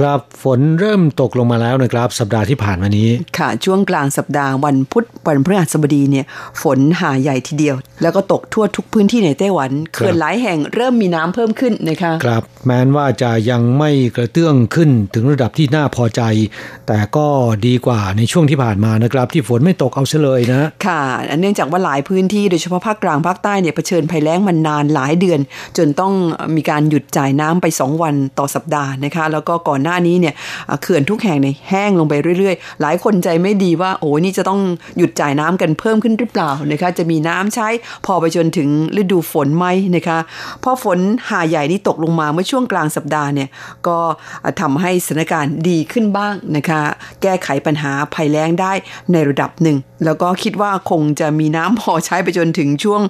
ครับฝนเริ่มตกลงมาแล้วนะครับ สัปดาห์ที่ผ่านมานี้ ค่ะ ช่วงกลางสัปดาห์วันพุธวันพฤหัสบดีเนี่ย ฝนหาใหญ่ทีเดียว แล้วก็ตกทั่วทุกพื้นที่ในไต้หวันเขื่อนหลายแห่งเริ่มมีน้ำเพิ่มขึ้นนะคะครับ แม้นว่าจะยังไม่กระเตื้องขึ้นถึงระดับที่น่าพอใจ แต่ก็ดีกว่าในช่วงที่ผ่านมานะครับ ที่ฝนไม่ตกเอาเฉลยนะ ค่ะเนื่องจากว่าหลายพื้นที่โดยเฉพาะภาคกลางภาคใต้เนี่ยเผชิญภัยแล้งมานานหลายเดือน จนต้องมีการหยุดจ่ายน้ำไป 2 วันต่อสัปดาห์นะคะ แล้วก็ก่อนหน้านี้เนี่ยเขื่อนทุกแห่งเนี่ยแห้งลงไปเรื่อยๆ หลายคนใจไม่ดีว่าโอ้ยนี่จะต้องหยุดจ่ายน้ำกันเพิ่มขึ้นหรือเปล่านะคะจะมีน้ำใช้พอไปจนถึงฤดูฝนไหมนะคะพอฝนหาใหญ่นี่ตกลงมาเมื่อช่วงกลางสัปดาห์เนี่ยก็ทำให้สถานการณ์ดีขึ้นบ้างนะคะแก้ไขปัญหาภัยแล้งได้ในระดับหนึ่ง แล้วก็คิดว่าคงจะมีน้ำพอใช้ไปจนถึงช่วง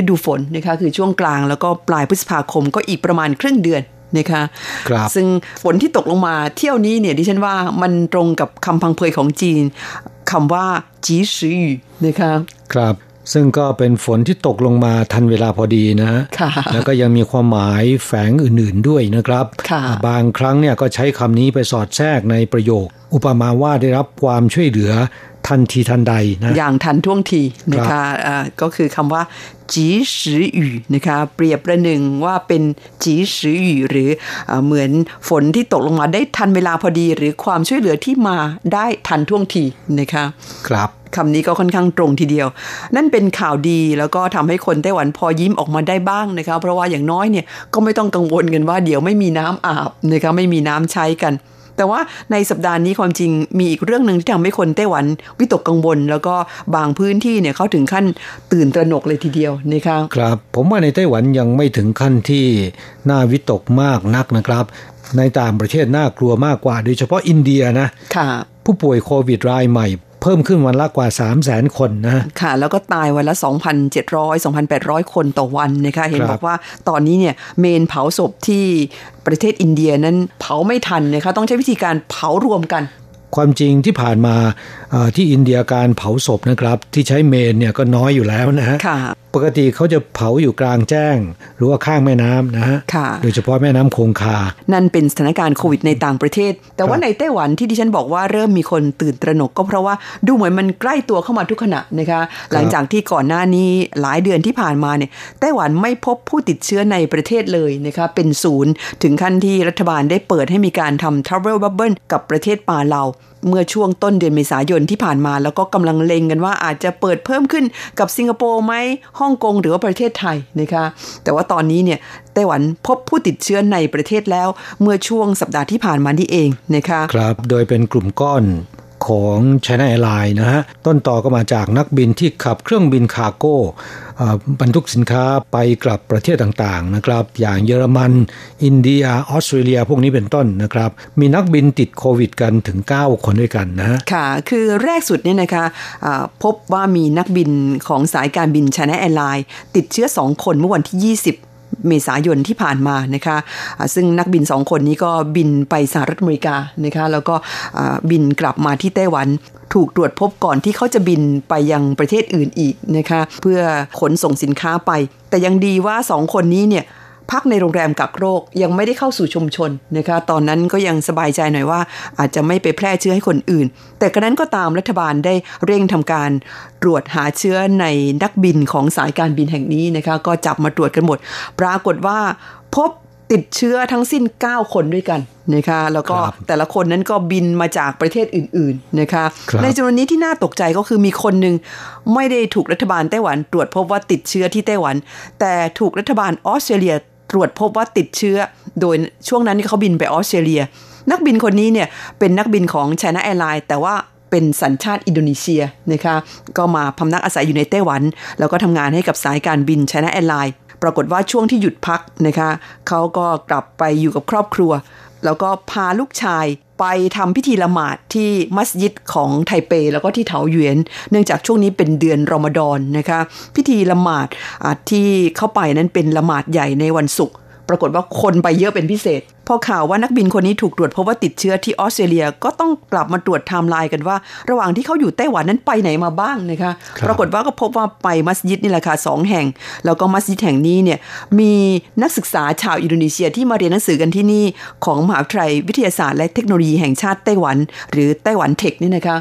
ฤดูฝนนะคะคือช่วงกลางแล้วก็ปลายพฤษภาคมก็อีกประมาณครึ่งเดือน นะคะครับซึ่งฝนที่ตกลงมาเที่ยวนี้เนี่ยดิฉันว่ามันตรงกับคำพังเพยของจีนคำว่าจีสืออยู่นะคะครับซึ่งก็เป็นฝนที่ตกลงมาทันเวลาพอดีนะค่ะแล้วก็ยังมีความหมายแฝงอื่นๆด้วยนะครับค่ะบางครั้งเนี่ยก็ใช้คำนี้ไปสอดแทรกในประโยค อุปมาว่าได้รับความช่วยเหลือ ทันทีทันใดนะอย่างทันท่วงทีนะคะอ่าก็คือคำว่าจีสืออยู่นะคะเปรียบประหนึ่งว่าเป็นจีสืออยู่หรืออาเหมือนฝนที่ตกลงมาได้ทันเวลาพอดี หรือความช่วยเหลือที่มาได้ทันท่วงทีนะคะครับคำนี้ก็ค่อนข้างตรงทีเดียว นั่นเป็นข่าวดีแล้วก็ทำให้คนไต้หวันพอยิ้มออกมาได้บ้างนะคะเพราะว่าอย่างน้อยเนี่ยก็ไม่ต้องกังวลกันว่าเดี๋ยวไม่มีน้ำอาบนะคะไม่มีน้ำใช้กัน แต่ว่าในสัปดาห์นี้ความจริงมีอีกเรื่องหนึ่งที่ทำให้คนไต้หวันวิตกกังวล แล้วก็บางพื้นที่เนี่ยเขาถึงขั้นตื่นตระหนกเลยทีเดียวนะคะครับ ผมว่าในไต้หวันยังไม่ถึงขั้นที่น่าวิตกมากนักนะครับ ในต่างประเทศน่ากลัวมากกว่า โดยเฉพาะอินเดียนะค่ะผู้ป่วยโควิดรายใหม่ เพิ่มขึ้นวันละกว่า 3 0 0 0 0 0 คนนะ ค่ะ แล้วก็ตายวันละ 2,700 2,800 คนต่อวันนะคะเห็นครับบอกว่าตอนนี้เนี่ยเมนเผาศพที่ประเทศอินเดียนั้นเผาไม่ทันนะคะต้องใช้วิธีการเผารวมกันความจริงที่ผ่านมาเอ่อที่อินเดียการเผาศพนะครับ ที่ใช้เมนเนี่ยก็น้อยอยู่แล้วนะฮะค่ะ ปกติเขาจะเผาอยู่กลางแจ้ง หรือว่าข้างแม่น้ำนะฮะค่ะโดยเฉพาะแม่น้ำคงคา นั่นเป็นสถานการณ์โควิดในต่างประเทศ แต่ว่าในไต้หวันที่ดิฉันบอกว่าเริ่มมีคนตื่นตระหนกก็เพราะว่าดูเหมือนมันใกล้ตัวเข้ามาทุกขณะนะคะ หลังจากที่ก่อนหน้านี้หลายเดือนที่ผ่านมาเนี่ยไต้หวันไม่พบผู้ติดเชื้อในประเทศเลยนะคะเป็นศูนย์ ถึงขั้นที่รัฐบาลได้เปิดให้มีการทำ travel bubble กับประเทศปาเลา เมื่อช่วงต้นเดือนเมษายนที่ผ่านมา แล้วก็กำลังเล็งกันว่าอาจจะเปิดเพิ่มขึ้นกับสิงคโปร์ไหมฮ่องกงหรือว่าประเทศไทยนะคะแต่ว่าตอนนี้เนี่ยไต้หวันพบผู้ติดเชื้อในประเทศแล้ว เมื่อช่วงสัปดาห์ที่ผ่านมานี่เองนะคะครับโดยเป็นกลุ่มก้อน ของ China Airlines นะฮะ ต้นต่อก็มาจากนักบินที่ขับเครื่องบินคาร์โก้บรรทุกสินค้าไปกลับประเทศต่างๆนะครับ อย่างเยอรมัน อินเดีย ออสเตรเลีย พวกนี้เป็นต้นนะครับ มีนักบินติดโควิดกันถึง 9 คนด้วยกันนะฮะค่ะ คือแรกสุดเนี่ยนะคะพบว่ามีนักบินของสายการบิน China Airlines ติดเชื้อ 2 คนเมื่อวันที่ 20 เมษายนที่ผ่านมานะคะซึ่งนักบินสองคนนี้ก็บินไปสหรัฐอเมริกานะคะแล้วก็บินกลับมาที่ไต้หวันถูกตรวจพบก่อนที่เขาจะบินไปยังประเทศอื่นอีกนะคะเพื่อขนส่งสินค้าไป แต่ยังดีว่าสองคนนี้เนี่ย พักในโรงแรมกักโรคยังไม่ได้เข้าสู่ชุมชนนะคะ ตอนนั้นก็ยังสบายใจหน่อยว่า อาจจะไม่ไปแพร่เชื้อให้คนอื่น แต่กระนั้นก็ตามรัฐบาลได้เร่งทำการตรวจหาเชื้อในนักบินของสายการบินแห่งนี้นะคะ ก็จับมาตรวจกันหมด ปรากฏว่าพบติดเชื้อทั้งสิ้น 9 คนด้วยกันนะคะแล้วก็แต่ละคนนั้นก็บินมาจากประเทศอื่นๆนะคะคในจำนวนนี้ที่น่าตกใจก็คือมีคนหนึ่งไม่ได้ถูกรัฐบาลไต้หวัน ตรวจพบว่าติดเชื้อที่ไต้หวัน แต่ถูกรัฐบาลออสเตรเลีย ตรวจพบว่าติดเชื้อ โดยช่วงนั้นเขาบินไปออสเตรเลีย นักบินคนนี้เนี่ยเป็นนักบินของ China Airlines แต่ว่าเป็นสัญชาติอินโดนีเซียนะคะก็มาพำนักอาศัยอยู่ในไต้หวัน แล้วก็ทำงานให้กับสายการบิน China Airlines ปรากฏว่าช่วงที่หยุดพักนะคะเขาก็กลับไปอยู่กับครอบครัว แล้วก็พาลูกชายไปทำพิธีละหมาดที่มัสยิดของไทเป แล้วก็ที่เถาหยวน เนื่องจากช่วงนี้เป็นเดือนรอมฎอนนะคะ พิธีละหมาดที่เข้าไปนั้นเป็นละหมาดใหญ่ในวันศุกร์ ปรากฏว่าคนไปเยอะเป็นพิเศษ พอข่าวว่านักบินคนนี้ถูกตรวจพบว่าติดเชื้อที่ออสเตรเลียก็ต้องกลับมาตรวจไทม์ไลน์กันว่า ระหว่างที่เขาอยู่ไต้หวันนั้นไปไหนมาบ้างนะคะปรากฏว่าก็พบว่าไปมัสยิดนี่แหละค่ะสองแห่ง แล้วก็มัสยิดแห่งนี้เนี่ยมีนักศึกษาชาวอินโดนีเซียที่มาเรียนหนังสือกันที่นี่ของมหาวิทยาลัยวิทยาศาสตร์และเทคโนโลยีแห่งชาติไต้หวัน หรือไต้หวันเทคนี่นะคะ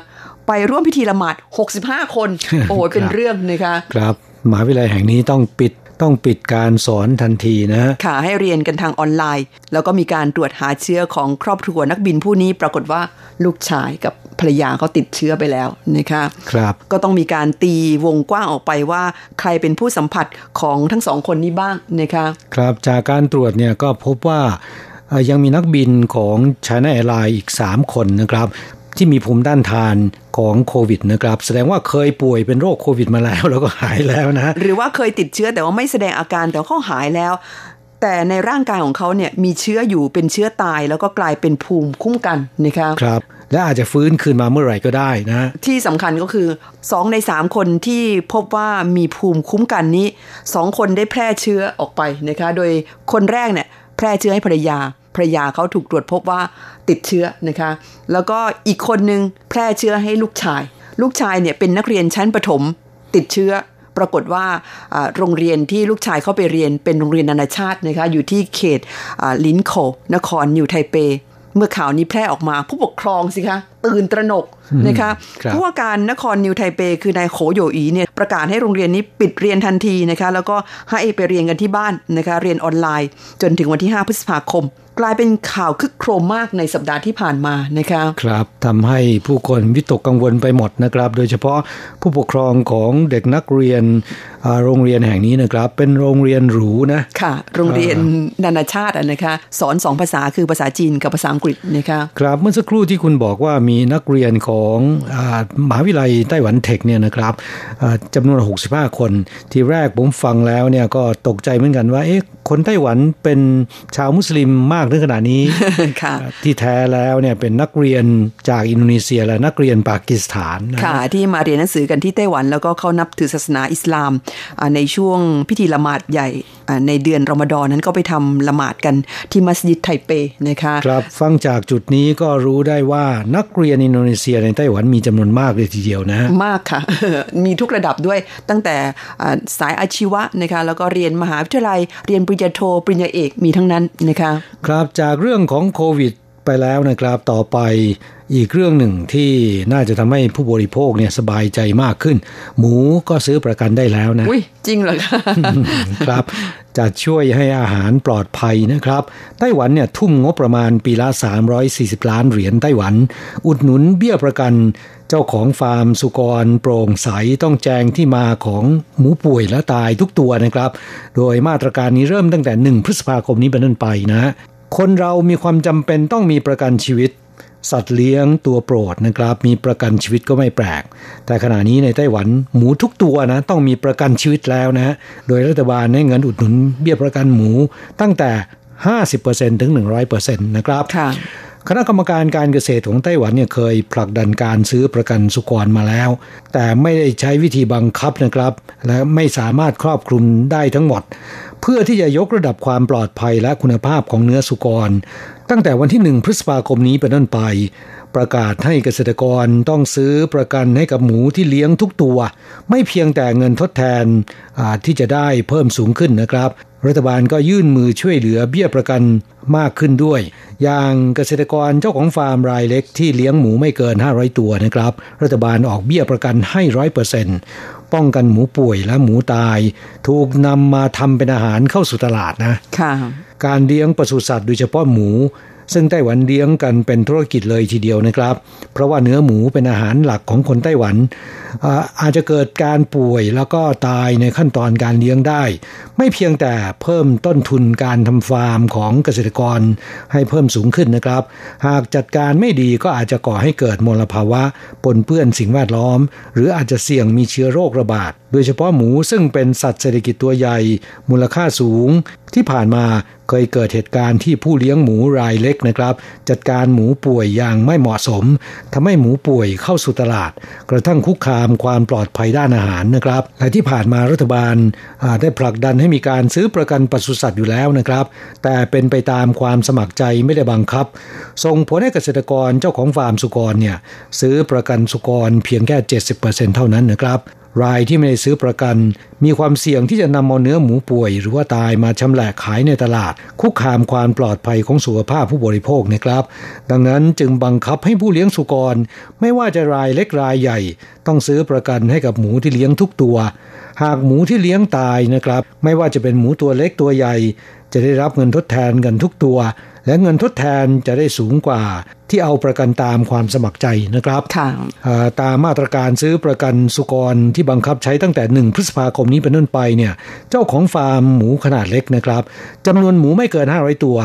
ไปร่วมพิธีละหมาด 65 คน โอ้โหเป็นเรื่องนะคะ ครับมหาวิทยาลัยแห่งนี้ต้องปิด ต้องปิดการสอนทันทีนะค่ะให้เรียนกันทางออนไลน์ แล้วก็มีการตรวจหาเชื้อของครอบครัวนักบินผู้นี้ ปรากฏว่าลูกชายกับภรรยาเขาติดเชื้อไปแล้วนะคะครับ ก็ต้องมีการตีวงกว้างออกไปว่า ใครเป็นผู้สัมผัสของทั้งสองคนนี้บ้างนะคะครับจากการตรวจเนี่ยก็พบว่ายังมีนักบินของ China Airlines อีก 3 คนนะครับ ที่มีภูมิต้านทานของโควิดนะครับ แสดงว่าเคยป่วยเป็นโรคโควิดมาแล้วแล้วก็หายแล้วนะ หรือว่าเคยติดเชื้อแต่ว่าไม่แสดงอาการแต่เขาหายแล้ว แต่ในร่างกายของเขาเนี่ยมีเชื้ออยู่เป็นเชื้อตาย แล้วก็กลายเป็นภูมิคุ้มกันนะครับครับและอาจจะฟื้นคืนมาเมื่อไหร่ก็ได้นะ ที่สำคัญก็คือ 2 ใน 3 คนที่พบว่ามีภูมิคุ้มกันนี้ 2 คนได้แพร่เชื้อออกไปนะคะ โดยคนแรกเนี่ยแพร่เชื้อให้ภรรยาภรรยาเขาถูกตรวจพบว่า ติดเชื้อนะคะ แล้วก็อีกคนนึงแพร่เชื้อให้ลูกชาย ลูกชายเนี่ยเป็นนักเรียนชั้นประถมติดเชื้อ ปรากฏว่าโรงเรียนที่ลูกชายเข้าไปเรียนเป็นโรงเรียนนานาชาตินะคะอยู่ที่เขตลินโคนครนิวไทเป เมื่อข่าวนี้แพร่ออกมาผู้ปกครองสิคะตื่นตระหนกนะคะผู้ว่าการนครนิวไทเป คือนายโขโยอีเนี่ยประกาศให้โรงเรียนนี้ปิดเรียนทันทีนะคะแล้วก็ให้ไปเรียนกันที่บ้านนะคะเรียนออนไลน์ จนถึงวันที่ 5 พฤษภาคม กลายเป็นข่าวคึกโครมมากในสัปดาห์ที่ผ่านมานะคะครับทำให้ผู้คนวิตกกังวลไปหมดนะครับ โดยเฉพาะผู้ปกครองของเด็กนักเรียนโรงเรียนแห่งนี้นะครับ เป็นโรงเรียนหรูนะค่ะ โรงเรียนนานาชาตินะคะสอนสองภาษาคือภาษาจีนกับภาษาอังกฤษนะคะครับเมื่อสักครู่ที่คุณบอกว่ามีนักเรียนของมหาวิทยาลัยไต้หวันเทคเนี่ยนะครับจำนวน 65 คน ที่แรกผมฟังแล้วเนี่ยก็ตกใจเหมือนกันว่าเอ๊ะคนไต้หวันเป็นชาวมุสลิมมากถึงขนาดนี้ที่แท้แล้วเนี่ยเป็นนักเรียนจากอินโดนีเซียและนักเรียนปากีสถานค่ะที่มาเรียนหนังสือกันที่ไต้หวัน แล้วก็เขานับถือศาสนาอิสลามในช่วงพิธีละหมาดใหญ่ในเดือนรอมฎอนนั้นก็ไปทำละหมาดกันที่มัสยิดไทเปนะคะครับฟังจากจุดนี้ก็รู้ได้ว่านักเรียนอินโดนีเซียในไต้หวันมีจำนวนมากเลยทีเดียวนะมากค่ะ มีทุกระดับด้วยตั้งแต่สายอาชีวะนะคะแล้วก็เรียนมหาวิทยาลัยเรียนปริญญาโทปริญญาเอกมีทั้งนั้นนะคะครับจากเรื่องของโควิดไปแล้วนะครับต่อไปอีกเรื่องหนึ่งที่น่าจะทำให้ผู้บริโภคเนี่ยสบายใจมากขึ้น หมูก็ซื้อประกันได้แล้วนะอุ้ยจริงเหรอครับ จะช่วยให้อาหารปลอดภัยนะครับ ไต้หวันเนี่ยทุ่มงบประมาณปีละ 340 ล้านเหรียญไต้หวัน อุดหนุนเบี้ยประกัน เจ้าของฟาร์มสุกร โปร่งใสต้องแจ้งที่มาของหมูป่วยและตายทุกตัวนะครับ โดยมาตรการนี้เริ่มตั้งแต่ 1 พฤษภาคมนี้เป็นต้นไปนะ คนเรามีความจำเป็นต้องมีประกันชีวิต สัตว์เลี้ยงตัวโปรดนะครับ มีประกันชีวิตก็ไม่แปลก แต่ขณะนี้ในไต้หวันหมูทุกตัวนะต้องมีประกันชีวิตแล้วนะโดยรัฐบาลให้เงินอุดหนุนเบี้ยประกันหมูตั้งแต่ 50%ถึง 100%นะครับคณะกรรมการการเกษตรของไต้หวันเนี่ยเคยผลักดันการซื้อประกันสุกรมาแล้ว แต่ไม่ได้ใช้วิธีบังคับนะครับ และไม่สามารถครอบคลุมได้ทั้งหมด เพื่อที่จะยกระดับความปลอดภัยและคุณภาพของเนื้อสุกร ตั้งแต่วันที่หนึ่งพฤษภาคมนี้เป็นต้นไป ประกาศให้เกษตรกรต้องซื้อประกันให้กับหมูที่เลี้ยงทุกตัว ไม่เพียงแต่เงินทดแทนที่จะได้เพิ่มสูงขึ้นนะครับ รัฐบาลก็ยื่นมือช่วยเหลือเบี้ยประกันมากขึ้นด้วย อย่างเกษตรกรเจ้าของฟาร์มรายเล็กที่เลี้ยงหมูไม่เกิน 500 ตัวนะครับ รัฐบาลออกเบี้ยประกันให้ร้อยเปอร์เซ็นต์ ป้องกันหมูป่วยและหมูตาย ถูกนำมาทำเป็นอาหารเข้าสู่ตลาดนะค่ะการเลี้ยงปศุสัตว์โดยเฉพาะหมู ซึ่งไต้หวันเลี้ยงกันเป็นธุรกิจเลยทีเดียวนะครับ เพราะว่าเนื้อหมูเป็นอาหารหลักของคนไต้หวันอาจจะเกิดการป่วยแล้วก็ตายในขั้นตอนการเลี้ยงได้ ไม่เพียงแต่เพิ่มต้นทุนการทำฟาร์มของเกษตรกรให้เพิ่มสูงขึ้นนะครับ หากจัดการไม่ดีก็อาจจะก่อให้เกิดมลภาวะปนเปื้อนสิ่งแวดล้อม หรืออาจจะเสี่ยงมีเชื้อโรคระบาด โดยเฉพาะหมูซึ่งเป็นสัตว์เศรษฐกิจตัวใหญ่ มูลค่าสูง ที่ผ่านมาเคยเกิดเหตุการณ์ที่ผู้เลี้ยงหมูรายเล็กนะครับ จัดการหมูป่วยอย่างไม่เหมาะสมทำให้หมูป่วยเข้าสู่ตลาด กระทั่งคุกคามความปลอดภัยด้านอาหารนะครับและที่ผ่านมารัฐบาลได้ผลักดันให้มีการซื้อประกันปศุสัตว์อยู่แล้วนะครับ แต่เป็นไปตามความสมัครใจไม่ได้บังคับ ส่งผลให้เกษตรกรเจ้าของฟาร์มสุกรเนี่ยซื้อประกันสุกรเพียงแค่ 70%เท่านั้นนะครับ รายที่ไม่ได้ซื้อประกัน มีความเสี่ยงที่จะนำเอาเนื้อหมูป่วย หรือว่าตายมาชำแหละขายในตลาด คุกคามความปลอดภัยของสุขภาพผู้บริโภคนะครับ ดังนั้นจึงบังคับให้ผู้เลี้ยงสุกร ไม่ว่าจะรายเล็กรายใหญ่ ต้องซื้อประกันให้กับหมูที่เลี้ยงทุกตัว หากหมูที่เลี้ยงตายนะครับ ไม่ว่าจะเป็นหมูตัวเล็กตัวใหญ่ จะได้รับเงินทดแทนกันทุกตัว และเงินทดแทนจะได้สูงกว่า ที่เอาประกันตามความสมัครใจนะครับตามมาตรการซื้อประกันสุกรที่บังคับใช้ตั้งแต่ 1 พฤษภาคมนี้เป็นต้นไปเนี่ย เจ้าของฟาร์มหมูขนาดเล็กนะครับจำนวนหมูไม่เกิน 500 ตัว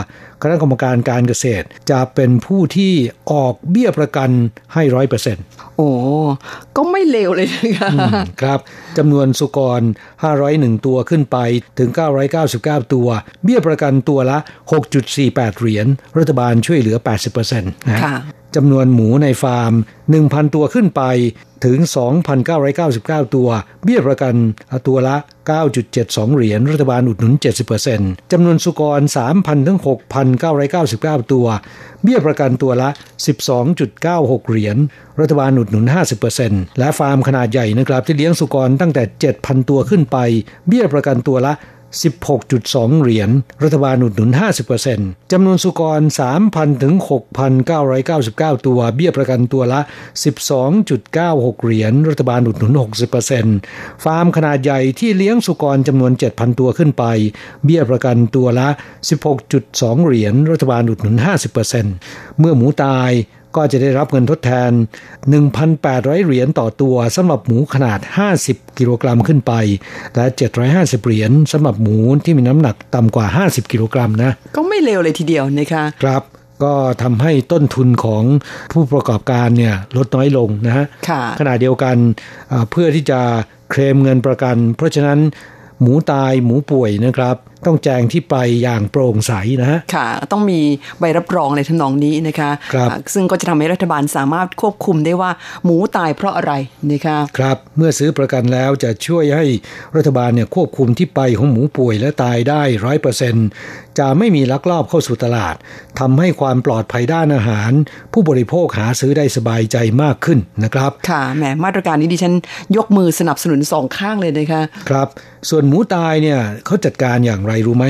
คณะกรรมการการเกษตร จะเป็นผู้ที่ออกเบี้ยประกันให้ร้อยเปอร์เซ็นต์โอ้ก็ไม่เลวเลยนะคะครับจำนวนสุกร 501 ตัวขึ้นไปถึง 999 ตัว เบี้ยประกันตัวละ 6.48 เหรียญรัฐบาลช่วยเหลือ 80%นะจำนวนหมูในฟาร์ม 1,000 ตัวขึ้นไปถึง 2,999 ตัว เบี้ยประกันตัวละ 9.72 เหรียญรัฐบาลอุดหนุน 70%จำนวนสุกร 3,000 ถึง 6,999 ตัว เบี้ยประกันตัวละ 12.96 เหรียญรัฐบาลอุดหนุน 50%และฟาร์มขนาดใหญ่นะครับที่เลี้ยงสุกรตั้งแต่ 7,000 ตัวขึ้นไป เบี้ยประกันตัวละ 16.2 เหรียญ รัฐบาลอุดหนุน 50%จำนวนสุกร 3,000 ถึง 6,999 ตัว เบี้ยประกันตัวละ 12.96 เหรียญ รัฐบาลอุดหนุน 60%ฟาร์มขนาดใหญ่ที่เลี้ยงสุกรจำนวน 7,000 ตัวขึ้นไป เบี้ยประกันตัวละ 16.2 เหรียญ รัฐบาลอุดหนุน 50%เมื่อหมูตาย ก็จะได้รับเงินทดแทน 1,800 เหรียญต่อตัวสำหรับหมูขนาด 50 กิโลกรัมขึ้นไป และ 750 เหรียญสำหรับหมูที่มีน้ำหนักต่ำกว่า 50 กิโลกรัมนะ ก็ไม่เลวเลยทีเดียวนะคะครับก็ทำให้ต้นทุนของผู้ประกอบการเนี่ยลดน้อยลงนะฮะขณะเดียวกันเพื่อที่จะเคลมเงินประกัน เพราะฉะนั้นหมูตายหมูป่วยนะครับ ต้องแจ้งที่ไปอย่างโปร่งใสนะฮะค่ะ ต้องมีใบรับรองในทำนองนี้นะคะครับซึ่งก็จะทำให้รัฐบาลสามารถควบคุมได้ว่าหมูตายเพราะอะไรนะคะครับเมื่อซื้อประกันแล้วจะช่วยให้รัฐบาลเนี่ยควบคุมที่ไปของหมูป่วยและตายได้ร้อยเปอร์เซ็นต์จะไม่มีลักลอบเข้าสู่ตลาดทำให้ความปลอดภัยด้านอาหาร ผู้บริโภคหาซื้อได้สบายใจมากขึ้นนะครับ ค่ะแหมมาตรการนี้ดิฉันยกมือสนับสนุนสองข้างเลยนะคะครับ ส่วนหมูตายเนี่ยเขาจัดการอย่างไรรู้ไหม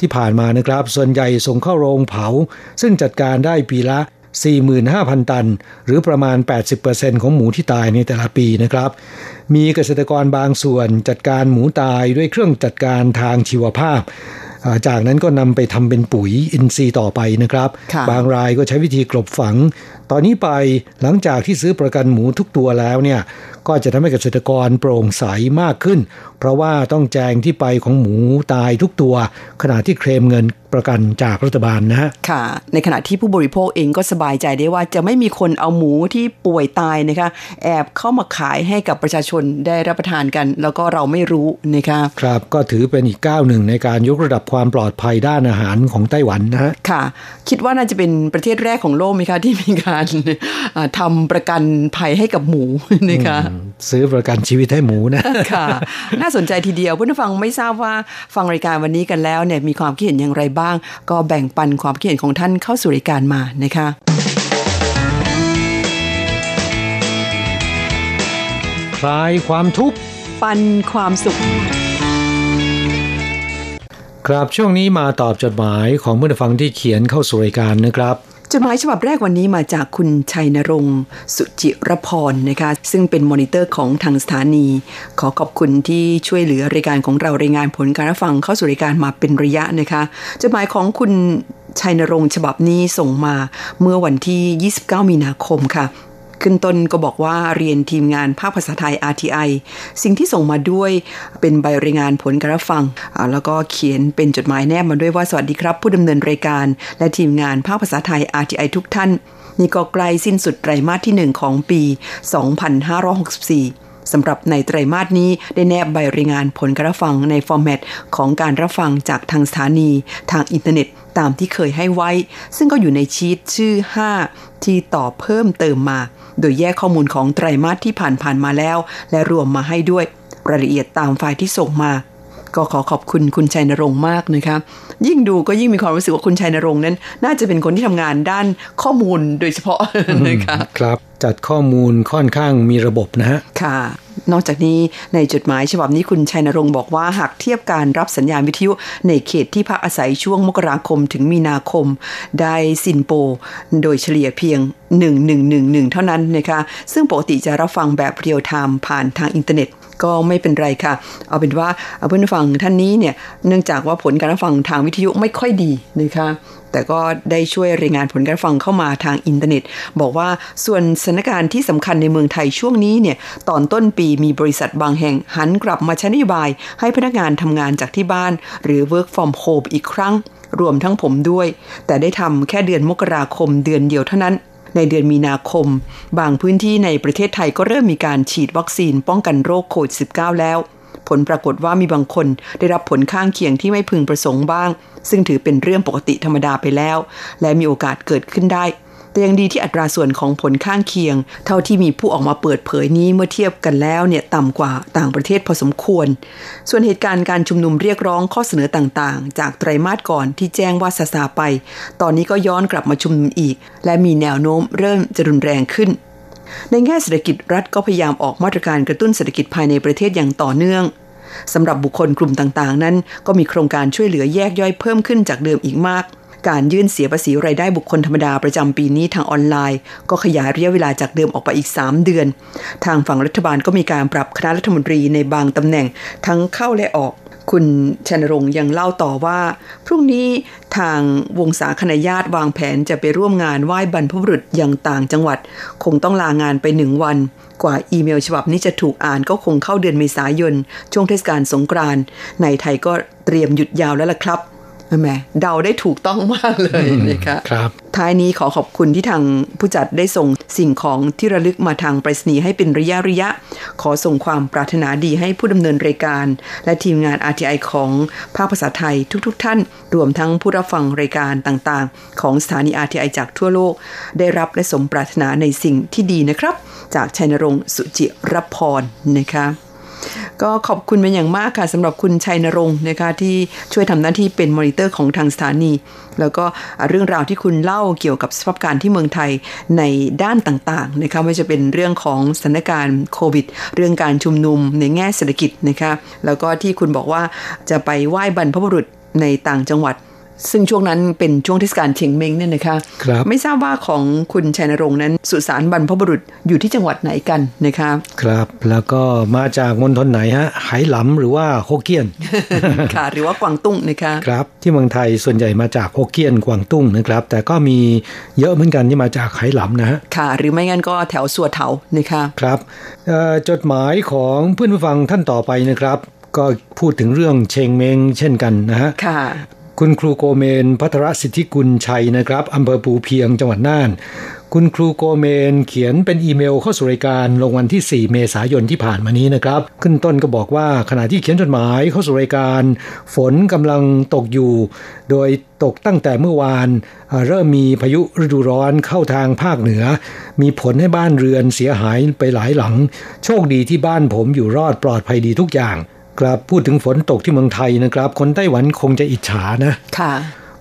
ที่ผ่านมานะครับ ส่วนใหญ่ส่งเข้าโรงเผา ซึ่งจัดการได้ปีละ 45,000 ตัน หรือประมาณ 80%ของหมูที่ตายในแต่ละปีนะครับ มีเกษตรกรบางส่วนจัดการหมูตายด้วยเครื่องจัดการทางชีวภาพจากนั้นก็นำไปทำเป็นปุ๋ยอินทรีย์ต่อไปนะครับ บางรายก็ใช้วิธีกลบฝัง ตอนนี้ไปหลังจากที่ซื้อประกันหมูทุกตัวแล้วเนี่ยก็จะทำให้เกษตรกรโปร่งใสมากขึ้น เพราะว่าต้องแจงที่ไปของหมูตายทุกตัว ขณะที่เคลมเงินประกันจากรัฐบาลนะค่ะ ในขณะที่ผู้บริโภคเองก็สบายใจได้ว่าจะไม่มีคนเอาหมูที่ป่วยตายนะคะแอบเข้ามาขายให้กับประชาชนได้รับประทานกัน แล้วก็เราไม่รู้นะคะครับก็ถือเป็นอีกก้าวหนึ่งในการยกระดับความปลอดภัยด้านอาหารของไต้หวันนะค่ะ คิดว่าน่าจะเป็นประเทศแรกของโลกไหมคะที่มีการการทำประกันภัยให้กับหมูนะคะซื้อประกันชีวิตให้หมูนะค่ะ น่าสนใจทีเดียวเพื่อนฟังไม่ทราบว่าฟังรายการวันนี้กันแล้วเนี่ยมีความคิดเห็นอย่างไรบ้าง ก็แบ่งปันความคิดเห็นของท่านเข้าสู่รายการมานะคะคลายความทุกข์ปันความสุข ครับช่วงนี้มาตอบจดหมายของเพื่อนฟังที่เขียนเข้าสู่รายการนะครับ จดหมายฉบับแรกวันนี้มาจากคุณชัยนรงค์ สุจิรพรนะคะ ซึ่งเป็นมอนิเตอร์ของทางสถานี ขอขอบคุณที่ช่วยเหลือรายการของเรารายงานผลการรับฟังเข้าสู่รายการมาเป็นระยะนะคะจดหมายของคุณชัยนรงค์ฉบับนี้ส่งมาเมื่อวันที่ 29 มีนาคมค่ะ ขึ้นต้นก็บอกว่าเรียนทีมงานภาคภาษาไทย RTI สิ่งที่ส่งมาด้วยเป็นใบรายงานผลการฟัง แล้วก็เขียนเป็นจดหมายแนบมาด้วยว่าสวัสดีครับ ผู้ดำเนินรายการ และทีมงานภาคภาษาไทย RTI ทุกท่าน นี่ก็ใกล้สิ้นสุดไตรมาสที่ 1 ของปี 2564 สำหรับในไตรมาสนี้ได้แนบใบรายงานผลการรับฟังในฟอร์แมตของการรับฟังจากทางสถานี ทางอินเทอร์เน็ตตามที่เคยให้ไว้ ซึ่งก็อยู่ในชีตชื่อ 5 ที่ต่อเพิ่มเติมมา โดยแยกข้อมูลของไตรมาสที่ผ่านๆมาแล้ว และรวมมาให้ด้วยรายละเอียดตามไฟล์ที่ส่งมา ก็ขอขอบคุณคุณชัยนรงค์มากนะคะยิ่งดูก็ยิ่งมีความรู้สึกว่าคุณชัยนรงค์นั้น น่าจะเป็นคนที่ทำงานด้านข้อมูลโดยเฉพาะนะคะครับจัดข้อมูลค่อนข้างมีระบบนะฮะค่ะ นอกจากนี้ในจดหมายฉบับนี้คุณชัยนรงค์บอกว่าหากเทียบการรับสัญญาณวิทยุในเขตที่พักอาศัยช่วงมกราคมถึงมีนาคม ได้ SINPO โดยเฉลี่ยเพียง 1111 เท่านั้นนะคะ ซึ่งปกติจะรับฟังแบบ real time ผ่านทางอินเทอร์เน็ต ก็ไม่เป็นไรค่ะ เอาเป็นว่าเพื่อนฟังท่านนี้เนี่ยเนื่องจากว่าผลการฟังทางวิทยุไม่ค่อยดีนะคะแต่ก็ได้ช่วยรายงานผลการฟังเข้ามาทางอินเทอร์เน็ต บอกว่าส่วนสถานการณ์ที่สำคัญในเมืองไทยช่วงนี้เนี่ยตอนต้นปีมีบริษัทบางแห่งหันกลับมาใช้นโยบาย ให้พนักงานทำงานจากที่บ้าน หรือ work from home อีกครั้ง รวมทั้งผมด้วย แต่ได้ทำแค่เดือนมกราคมเดือนเดียวเท่านั้น ในเดือนมีนาคม บางพื้นที่ในประเทศไทยก็เริ่มมีการฉีดวัคซีนป้องกันโรคโควิด -19 แล้ว ผลปรากฏว่ามีบางคนได้รับผลข้างเคียงที่ไม่พึงประสงค์บ้าง ซึ่งถือเป็นเรื่องปกติธรรมดาไปแล้ว และมีโอกาสเกิดขึ้นได้ แต่ยังดีที่อัตราส่วนของผลข้างเคียง เท่าที่มีผู้ออกมาเปิดเผยนี้เมื่อเทียบกันแล้วเนี่ยต่ำกว่าต่างประเทศพอสมควร ส่วนเหตุการณ์การชุมนุมเรียกร้องข้อเสนอต่างๆ จากไตรมาสก่อนที่แจ้งว่าซาซาไป ตอนนี้ก็ย้อนกลับมาชุมนุมอีก และมีแนวโน้มเริ่มจะรุนแรงขึ้นในแง่เศรษฐกิจรัฐก็พยายามออกมาตรการกระตุ้นเศรษฐกิจภายในประเทศอย่างต่อเนื่องสำหรับบุคคลกลุ่มต่างๆ นั้น ก็มีโครงการช่วยเหลือแยกย่อยเพิ่มขึ้นจากเดิมอีกมาก การยื่นเสียภาษีไรายได้บุคคลธรรมดาประจำปีนี้ทางออนไลน์ ก็ขยายระยะเวลาจากเดิมออกไปอีก 3 เดือน ทางฝั่งรัฐบาลก็มีการปรับคณะรัฐมนตรีในบางตำแหน่งทั้งเข้าและออก คุณชนรงค์ยังเล่าต่อว่า พรุ่งนี้ทางวงศาคณะญาติวางแผนจะไปร่วมงานไหว้บรรพบุรุษยังต่างจังหวัด คงต้องลางานไปหนึ่งวันกว่าอีเมลฉบับนี้จะถูกอ่านก็คงเข้าเดือนเมษายน ช่วงเทศกาลสงกรานต์ในไทยก็เตรียมหยุดยาวแล้วล่ะครับ แม่เดาได้ถูกต้องมากเลยนะคะครับท้ายนี้ขอขอบคุณที่ทางผู้จัดได้ส่งสิ่งของที่ระลึกมาทางไปรษณีย์ให้เป็นระยะระยะ ขอส่งความปรารถนาดีให้ผู้ดำเนินรายการ และทีมงาน RTI ของภาคภาษาไทยทุก ๆทท่าน รวมทั้งผู้รับฟังรายการต่างๆ ของสถานี RTI จากทั่วโลก ได้รับและสมปรารถนาในสิ่งที่ดีนะครับ จากชัยนรงค์สุจิรพรนะคะ ก็ขอบคุณเป็นอย่างมากค่ะสำหรับคุณชัยนรงค์นะคะที่ช่วยทำหน้าที่เป็นมอนิเตอร์ของทางสถานี แล้วก็เรื่องราวที่คุณเล่าเกี่ยวกับสภาพการที่เมืองไทยในด้านต่างๆนะคะไม่จะเป็นเรื่องของสถานการณ์โควิด เรื่องการชุมนุมในแง่เศรษฐกิจนะคะแล้วก็ที่คุณบอกว่าจะไปไหว้บรรพบุรุษในต่างจังหวัด ซึ่งช่วงนั้นเป็นช่วงเทศกาลเชียงเม้งเนี่ยนะคะครับไม่ทราบว่าของคุณชัยนรงค์นั้น สุสานบรรพบุรุษอยู่ที่จังหวัดไหนกันนะคะครับ แล้วก็มาจากมณฑลไหนฮะไหหลำหรือว่าโฮเกี้ยนค่ะหรือว่ากวางตุ้งนะคะครับ ที่เมืองไทยส่วนใหญ่มาจากโฮเกี้ยนกวางตุ้งนะครับ แต่ก็มีเยอะเหมือนกันที่มาจากไหหลำนะฮะค่ะ หรือไม่งั้นก็แถวสัวเถานะคะครับจดหมายของเพื่อนผู้ฟังท่านต่อไปนะครับก็พูดถึงเรื่องเชงเมงเช่นกันนะฮะ คุณครูโกเมนพัทรสิทธิกุลชัยนะครับอำเภอภูเพียงจังหวัดน่าน คุณครูโกเมนเขียนเป็นอีเมลเข้าสู่รายการลงวันที่ 4 เมษายนที่ผ่านมานี้นะครับ ขึ้นต้นก็บอกว่าขณะที่เขียนจดหมายเข้าสู่รายการ ฝนกำลังตกอยู่ โดยตกตั้งแต่เมื่อวานเริ่มมีพายุฤดูร้อนเข้าทางภาคเหนือ มีผลให้บ้านเรือนเสียหายไปหลายหลัง โชคดีที่บ้านผมอยู่รอดปลอดภัยดีทุกอย่าง ครับพูดถึงฝนตกที่เมืองไทยนะครับ คนไต้หวันคงจะอิจฉานะค่ะ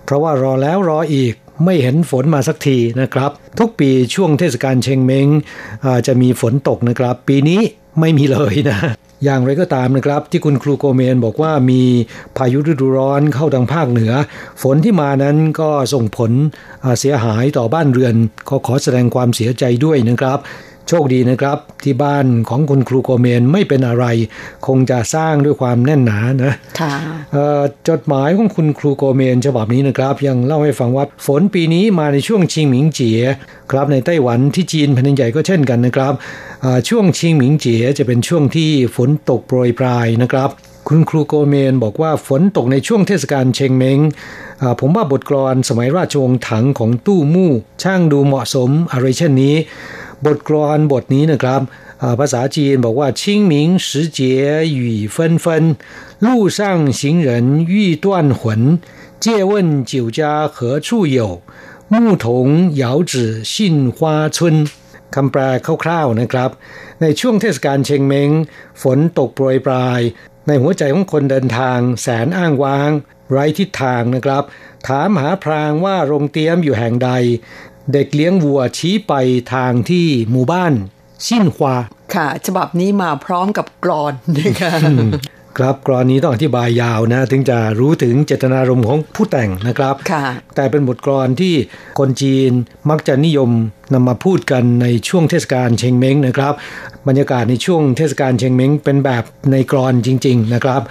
เพราะว่ารอแล้วรออีกไม่เห็นฝนมาสักทีนะครับ ทุกปีช่วงเทศกาลเชงเมงจะมีฝนตกนะครับ ปีนี้ไม่มีเลยนะ อย่างไรก็ตามนะครับ ที่คุณครูโกเมนบอกว่ามีพายุฤดูร้อนเข้าทางภาคเหนือ ฝนที่มานั้นก็ส่งผลเสียหายต่อบ้านเรือนขอขอแสดงความเสียใจด้วยนะครับ โชคดีนะครับ ที่บ้านของคุณครูโกเมนไม่เป็นอะไร คงจะสร้างด้วยความแน่นหนานะค่ะจดหมายของคุณครูโกเมนฉบับนี้นะครับ ยังเล่าให้ฟังว่าฝนปีนี้มาในช่วงชิงหมิงเจียครับในไต้หวันที่จีนแผ่นใหญ่ก็เช่นกันนะครับช่วงชิงหมิงเจียจะเป็นช่วงที่ฝนตกโปรยปลายนะครับคุณครูโกเมนบอกว่าฝนตกในช่วงเทศกาลเชงเมงผมว่าบทกลอนสมัยราชวงศ์ถังของตู้มู่ช่างดูเหมาะสมอะไรเช่นนี้ บทกลอนบทนี้นะครับภาษาจีนบอกว่า清明时节雨纷纷路上行人欲断魂借问酒家何处有牧童遥指杏花村คำแปลคร่าวๆนะครับ ในช่วงเทศกาลเชงเมงฝนตกโปรยปลาย ในหัวใจของคนเดินทางแสนอ้างว้าง ไร้ทิศทางนะครับ ถามหาพรางว่าโรงเตียมอยู่แห่งใด เด็กเลี้ยงวัวชี้ไปทางที่หมู่บ้านชินควา ค่ะ ฉบับนี้มาพร้อมกับกรอนนะคะครับกรอนนี้ต้องอธิบายยาวนะ ถึงจะรู้ถึงเจตนารมณ์ของผู้แต่งนะครับค่ะแต่เป็นบทกรอนที่คนจีนมักจะนิยมนำมาพูดกันในช่วงเทศกาลเชงเม้งนะครับ บรรยากาศในช่วงเทศกาลเชงเม้งเป็นแบบในกรอนจริง ๆ นะครับ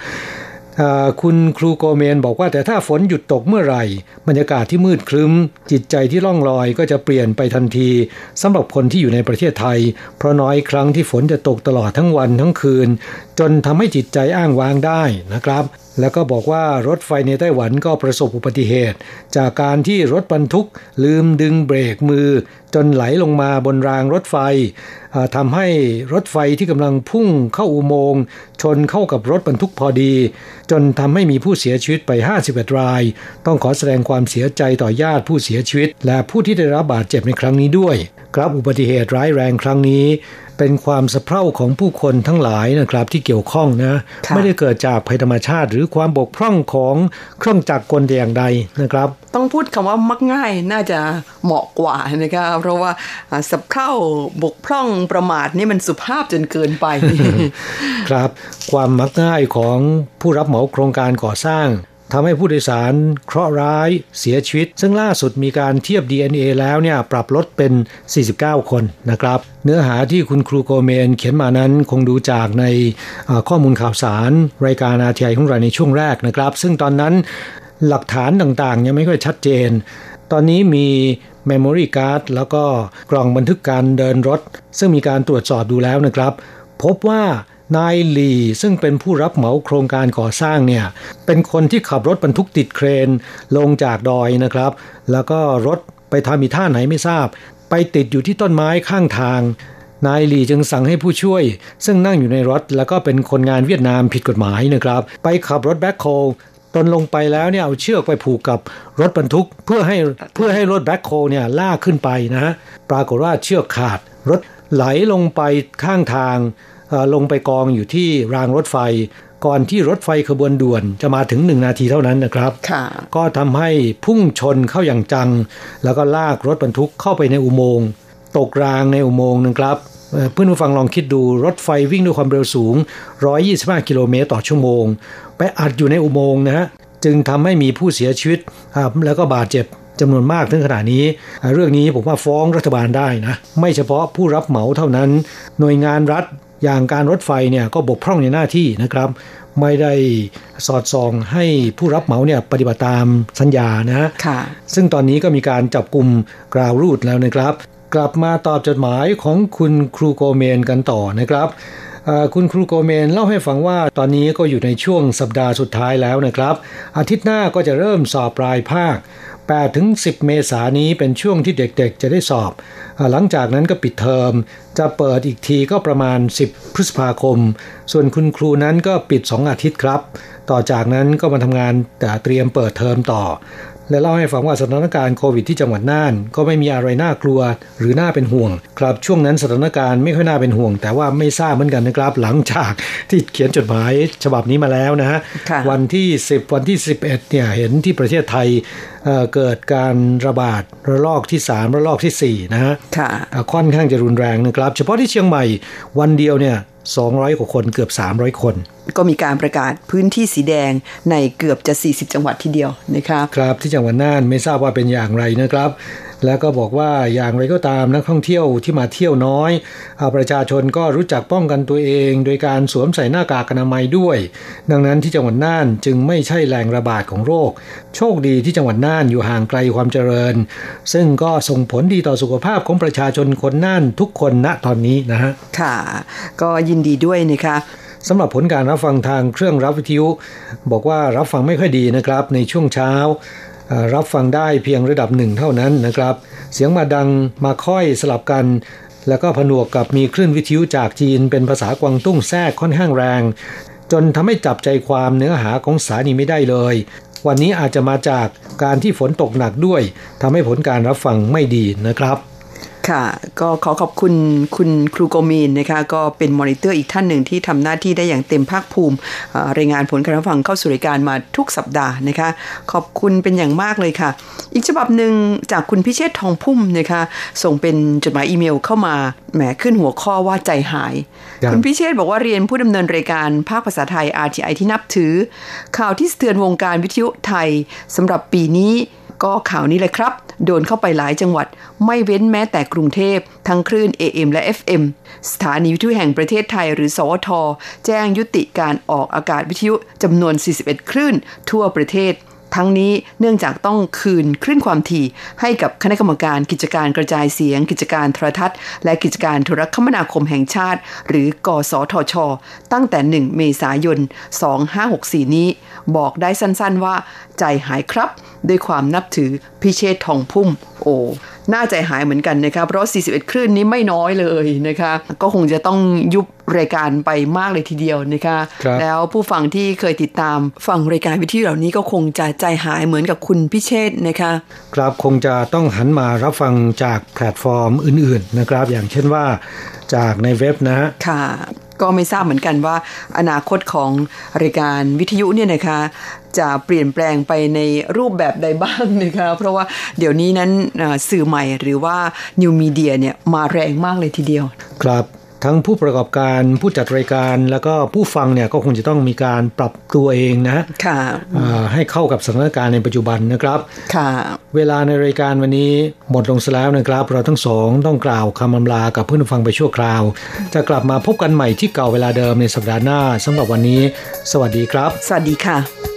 คุณครูโกเมนบอกว่าแต่ถ้าฝนหยุดตกเมื่อไหร่ บรรยากาศที่มืดครึ้ม จิตใจที่ล่องลอยก็จะเปลี่ยนไปทันทีสำหรับคนที่อยู่ในประเทศไทย เพราะน้อยครั้งที่ฝนจะตกตลอดทั้งวันทั้งคืน จนทำให้จิตใจอ้างว้างได้นะครับ แล้วก็บอกว่ารถไฟในไต้หวันก็ประสบอุบัติเหตุ จากการที่รถบรรทุกลืมดึงเบรกมือ จนไหลลงมาบนรางรถไฟทำให้รถไฟที่กำลังพุ่งเข้าอุโมงค์ชนเข้ากับรถบรรทุกพอดี จนทำให้มีผู้เสียชีวิตไป 51 ราย ต้องขอแสดงความเสียใจต่อญาติผู้เสียชีวิต และผู้ที่ได้รับบาดเจ็บในครั้งนี้ด้วย ครับอุบัติเหตุร้ายแรงครั้งนี้ เป็นความสะเพร่าของผู้คนทั้งหลายนะครับที่เกี่ยวข้องนะไม่ได้เกิดจากภัยธรรมชาติ หรือความบกพร่องของเครื่องจักรกลอย่างใดนะครับ ต้องพูดคำว่ามักง่ายน่าจะเหมาะกว่านะครับเพราะว่าสะเพร่าบกพร่องประมาทนี่มันสุภาพจนเกินไป ครับ ความมักง่ายของผู้รับเหมาโครงการก่อสร้าง ทำให้ผู้โดยสารเคราะห์ร้ายเสียชีวิต ซึ่งล่าสุดมีการเทียบ DNA แล้วเนี่ยปรับลดเป็น 49 คนนะครับ เนื้อหาที่คุณครูโกเมนเขียนมานั้นคงดูจากในข้อมูลข่าวสาร รายการอาทีไอของเราในช่วงแรกนะครับ ซึ่งตอนนั้นหลักฐานต่างๆ ยังไม่ค่อยชัดเจน ตอนนี้มี Memory Card แล้วก็กล่องบันทึกการเดินรถ ซึ่งมีการตรวจสอบดูแล้วนะครับ พบว่า นายลีซึ่งเป็นผู้รับเหมาโครงการก่อสร้างเนี่ย เป็นคนที่ขับรถบรรทุกติดเครนลงจากดอยนะครับ แล้วก็รถไปทำมีท่าไหนไม่ทราบ ไปติดอยู่ที่ต้นไม้ข้างทาง นายลีจึงสั่งให้ผู้ช่วย ซึ่งนั่งอยู่ในรถแล้วก็เป็นคนงานเวียดนามผิดกฎหมายนะครับ ไปขับรถแบ็คโฮตนลงไปแล้วเนี่ยเอาเชือกไปผูกกับรถบรรทุกเพื่อให้เพื่อให้รถแบ็คโฮเนี่ยลากขึ้นไปนะฮะปรากฏว่าเชือกขาดรถไหลลงไปข้างทาง ลงไปกองอยู่ที่รางรถไฟ ก่อนที่รถไฟขบวนด่วนจะมาถึงหนึ่งนาทีเท่านั้นนะครับ ก็ทำให้พุ่งชนเข้าอย่างจัง แล้วก็ลากรถบรรทุกเข้าไปในอุโมงค์ตกรางในอุโมงค์นะครับเพื่อนผู้ฟังลองคิดดูรถไฟวิ่งด้วยความเร็วสูง 125 กิโลเมตรต่อชั่วโมง ไปอัดอยู่ในอุโมงค์นะฮะจึงทำให้มีผู้เสียชีวิตแล้วก็บาดเจ็บจำนวนมากถึงขนาดนี้ เรื่องนี้ผมว่าฟ้องรัฐบาลได้นะ ไม่เฉพาะผู้รับเหมาเท่านั้น หน่วยงานรัฐ อย่างการรถไฟเนี่ยก็บกพร่องในหน้าที่นะครับ ไม่ได้สอดส่องให้ผู้รับเหมาเนี่ยปฏิบัติตามสัญญานะค่ะซึ่งตอนนี้ก็มีการจับกลุ่มกราวรูดแล้วนะครับ กลับมาตอบจดหมายของคุณครูโกเมนกันต่อนะครับคุณครูโกเมนเล่าให้ฟังว่าตอนนี้ก็อยู่ในช่วงสัปดาห์สุดท้ายแล้วนะครับ อาทิตย์หน้าก็จะเริ่มสอบปลายภาค 8ถึง10 เมษายนนี้เป็นช่วงที่เด็กๆ จะได้สอบ หลังจากนั้นก็ปิดเทอม จะเปิดอีกทีก็ประมาณ 10 พฤษภาคม ส่วนคุณครูนั้นก็ปิด 2 อาทิตย์ครับ ต่อจากนั้นก็มาทำงานแต่เตรียมเปิดเทอมต่อ และเล่าให้ฟังว่าสถานการณ์โควิดที่จังหวัดน่าน ก็ไม่มีอะไรน่ากลัวหรือน่าเป็นห่วง ครับช่วงนั้นสถานการณ์ไม่ค่อยน่าเป็นห่วง แต่ว่าไม่ทราบเหมือนกันนะครับ หลังจากที่เขียนจดหมายฉบับนี้มาแล้วนะฮะวันที่ 10 วันที่ 11เนี่ยเห็นที่ประเทศไทย เกิดการระบาดระลอกที่ 3 ระลอกที่ 4 นะฮะค่อนข้างจะรุนแรงนะครับ เฉพาะที่เชียงใหม่วันเดียวเนี่ย200 กว่าคนเกือบ 300 คน ก็มีการประกาศพื้นที่สีแดงในเกือบจะ 40 จังหวัดทีเดียวนะครับ ครับที่จังหวัดน่านไม่ทราบว่าเป็นอย่างไรนะครับ แล้วก็บอกว่าอย่างไรก็ตามนักท่องเที่ยวที่มาเที่ยวน้อยเอาประชาชนก็รู้จักป้องกันตัวเอง โดยการสวมใส่หน้ากากอนามัยด้วย ดังนั้นที่จังหวัดน่านจึงไม่ใช่แหล่งระบาดของโรค โชคดีที่จังหวัดน่านอยู่ห่างไกลความเจริญ ซึ่งก็ส่งผลดีต่อสุขภาพของประชาชนคนน่านทุกคนณตอนนี้นะฮะค่ะ ก็ยินดีด้วยนะคะสำหรับผลการรับฟังทางเครื่องรับวิทยุ บอกว่ารับฟังไม่ค่อยดีนะครับในช่วงเช้า รับฟังได้เพียงระดับหนึ่งเท่านั้นนะครับ เสียงมาดังมาค่อยสลับกัน แล้วก็ผนวกกับมีคลื่นวิทยุจากจีนเป็นภาษากวางตุ้งแทรกค่อนข้างแรง จนทำให้จับใจความเนื้อหาของสานีไม่ได้เลย วันนี้อาจจะมาจากการที่ฝนตกหนักด้วยทำให้ผลการรับฟังไม่ดีนะครับ ค่ะ ก็ขอขอบคุณคุณครูโกมีนนะคะ ก็เป็นมอนิเตอร์อีกท่านหนึ่งที่ทำหน้าที่ได้อย่างเต็มภาคภูมิรายงานผลการฟังเข้าสู่รายการมาทุกสัปดาห์นะคะ ขอบคุณเป็นอย่างมากเลยค่ะ อีกฉบับหนึ่งจากคุณพิเชษทองพุ่มนะคะ ส่งเป็นจดหมายอีเมลเข้ามาแหมขึ้นหัวข้อว่าใจหาย คุณพิเชษบอกว่าเรียนผู้ดำเนินรายการภาคภาษาไทย RTI ที่นับถือ ข่าวที่เตือนวงการวิทยุไทยสำหรับปีนี้ก็ข่าวนี้เลยครับ โดนเข้าไปหลายจังหวัด ไม่เว้นแม้แต่กรุงเทพ ทั้งคลื่น AM และ FM สถานีวิทยุแห่งประเทศไทยหรือ สวท แจ้งยุติการออกอากาศวิทยุจำนวน 41 คลื่น ทั่วประเทศทั้งนี้เนื่องจากต้องคืนคลื่นความถี่ ให้กับคณะกรรมการกิจการกระจายเสียง กิจการโทรทัศน์ และกิจการโทรคมนาคมแห่งชาติ หรือกสทช ตั้งแต่ 1 เมษายน 2564 นี้ บอกได้สั้นๆว่า ใจหายครับด้วยความนับถือพิเชษทองพุ่มโอน่าใจหายเหมือนกันนะคะเพราะ 41 คลื่นนี้ไม่น้อยเลยนะคะ ก็คงจะต้องยุบรายการไปมากเลยทีเดียวนะคะคแล้วผู้ฟังที่เคยติดตามฟังรายการวิทยุเหล่านี้ก็คงจะใจหายเหมือนกับคุณพิเชษนะคะ ครับคงจะต้องหันมารับฟังจากแพลตฟอร์มอื่น ๆนะครับ อย่างเช่นว่าจากในเว็บนะค่ะ ก็ไม่ทราบเหมือนกันว่า อนาคตของรายการวิทยุเนี่ยนะคะ จะเปลี่ยนแปลงไปในรูปแบบใดบ้างนะคะเพราะว่าเดี๋ยวนี้นั้นสื่อใหม่หรือว่านิวมีเดียเนี่ยมาแรงมากเลยทีเดียว ครับ ทั้งผู้ประกอบการผู้จัดรายการแล้วก็ผู้ฟังเนี่ยก็คงจะต้องมีการปรับตัวเองนะค่ะให้เข้ากับสถานการณ์ในปัจจุบันนะครับค่ะเวลาในรายการวันนี้หมดลงแล้วนะครับ เราทั้งสองต้องกล่าวคำอำลากับเพื่อนฟังไปชั่วคราว จะกลับมาพบกันใหม่ที่เก่าเวลาเดิมในสัปดาห์หน้าสำหรับวันนี้ สวัสดีครับ สวัสดีค่ะ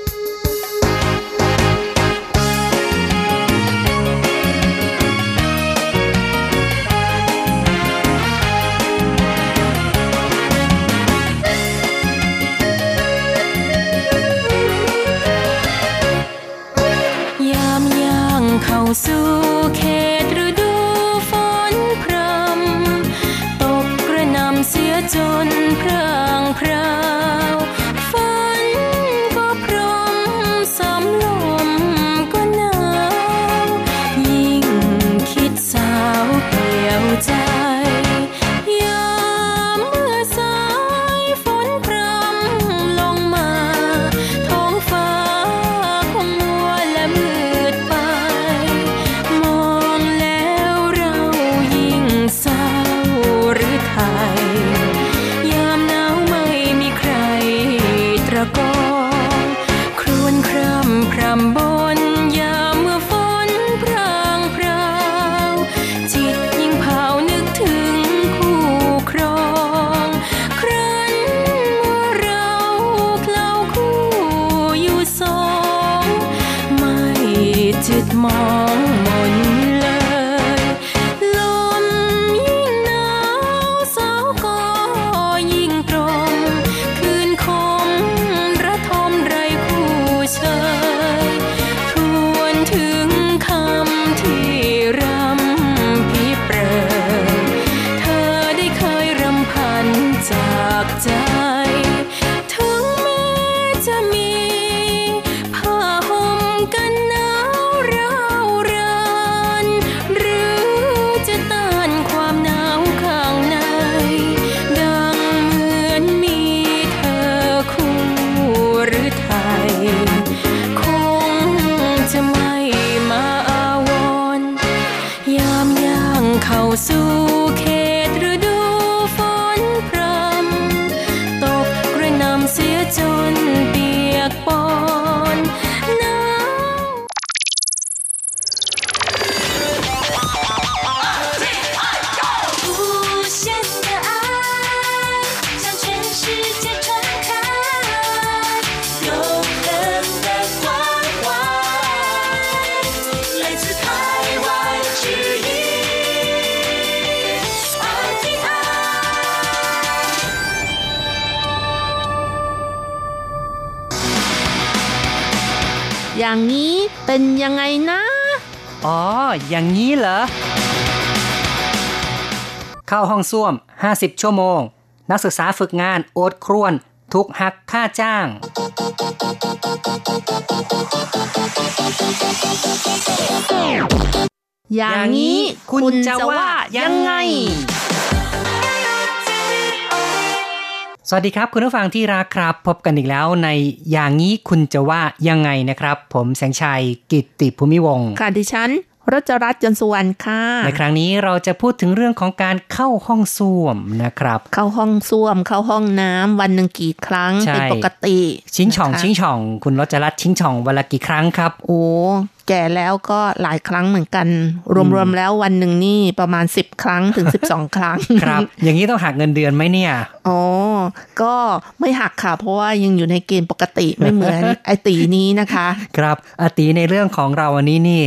อย่างนี้เป็นยังไงนะ อ๋อ อย่างนี้เหรอ เข้าห้องส้วม 50 ชั่วโมง นักศึกษาฝึกงานโอดครวน ทุกหักค่าจ้าง อย่างนี้คุณจะว่ายังไง สวัสดีครับ คุณผู้ฟังที่รักครับ พบกันอีกแล้วในอย่างนี้คุณจะว่ายังไงนะครับ ผมแสงชัยกิตติภูมิวงศ์ค่ะดิฉันรจรัตน์จนสุวรรณค่ะ ในครั้งนี้เราจะพูดถึงเรื่องของการเข้าห้องส้วมนะครับ เข้าห้องส้วม เข้าห้องน้ำวันหนึ่งกี่ครั้งใช่เป็นปกติ ชิงช่องนะคะชิงช่อง คุณรจรัตน์ชิงช่องวันละกี่ครั้งครับ โอ้ แก่แล้วก็หลายครั้งเหมือนกัน รวมๆแล้ววันหนึ่งนี่ประมาณ 10 ครั้งถึง 12 ครั้งครับ อย่างนี้ต้องหักเงินเดือนไหมเนี่ยอ๋อก็ไม่หักค่ะ เพราะว่ายังอยู่ในเกณฑ์ปกติไม่เหมือนไอตีนี้นะคะ ครับอาตีในเรื่องของเราวันนี้นี่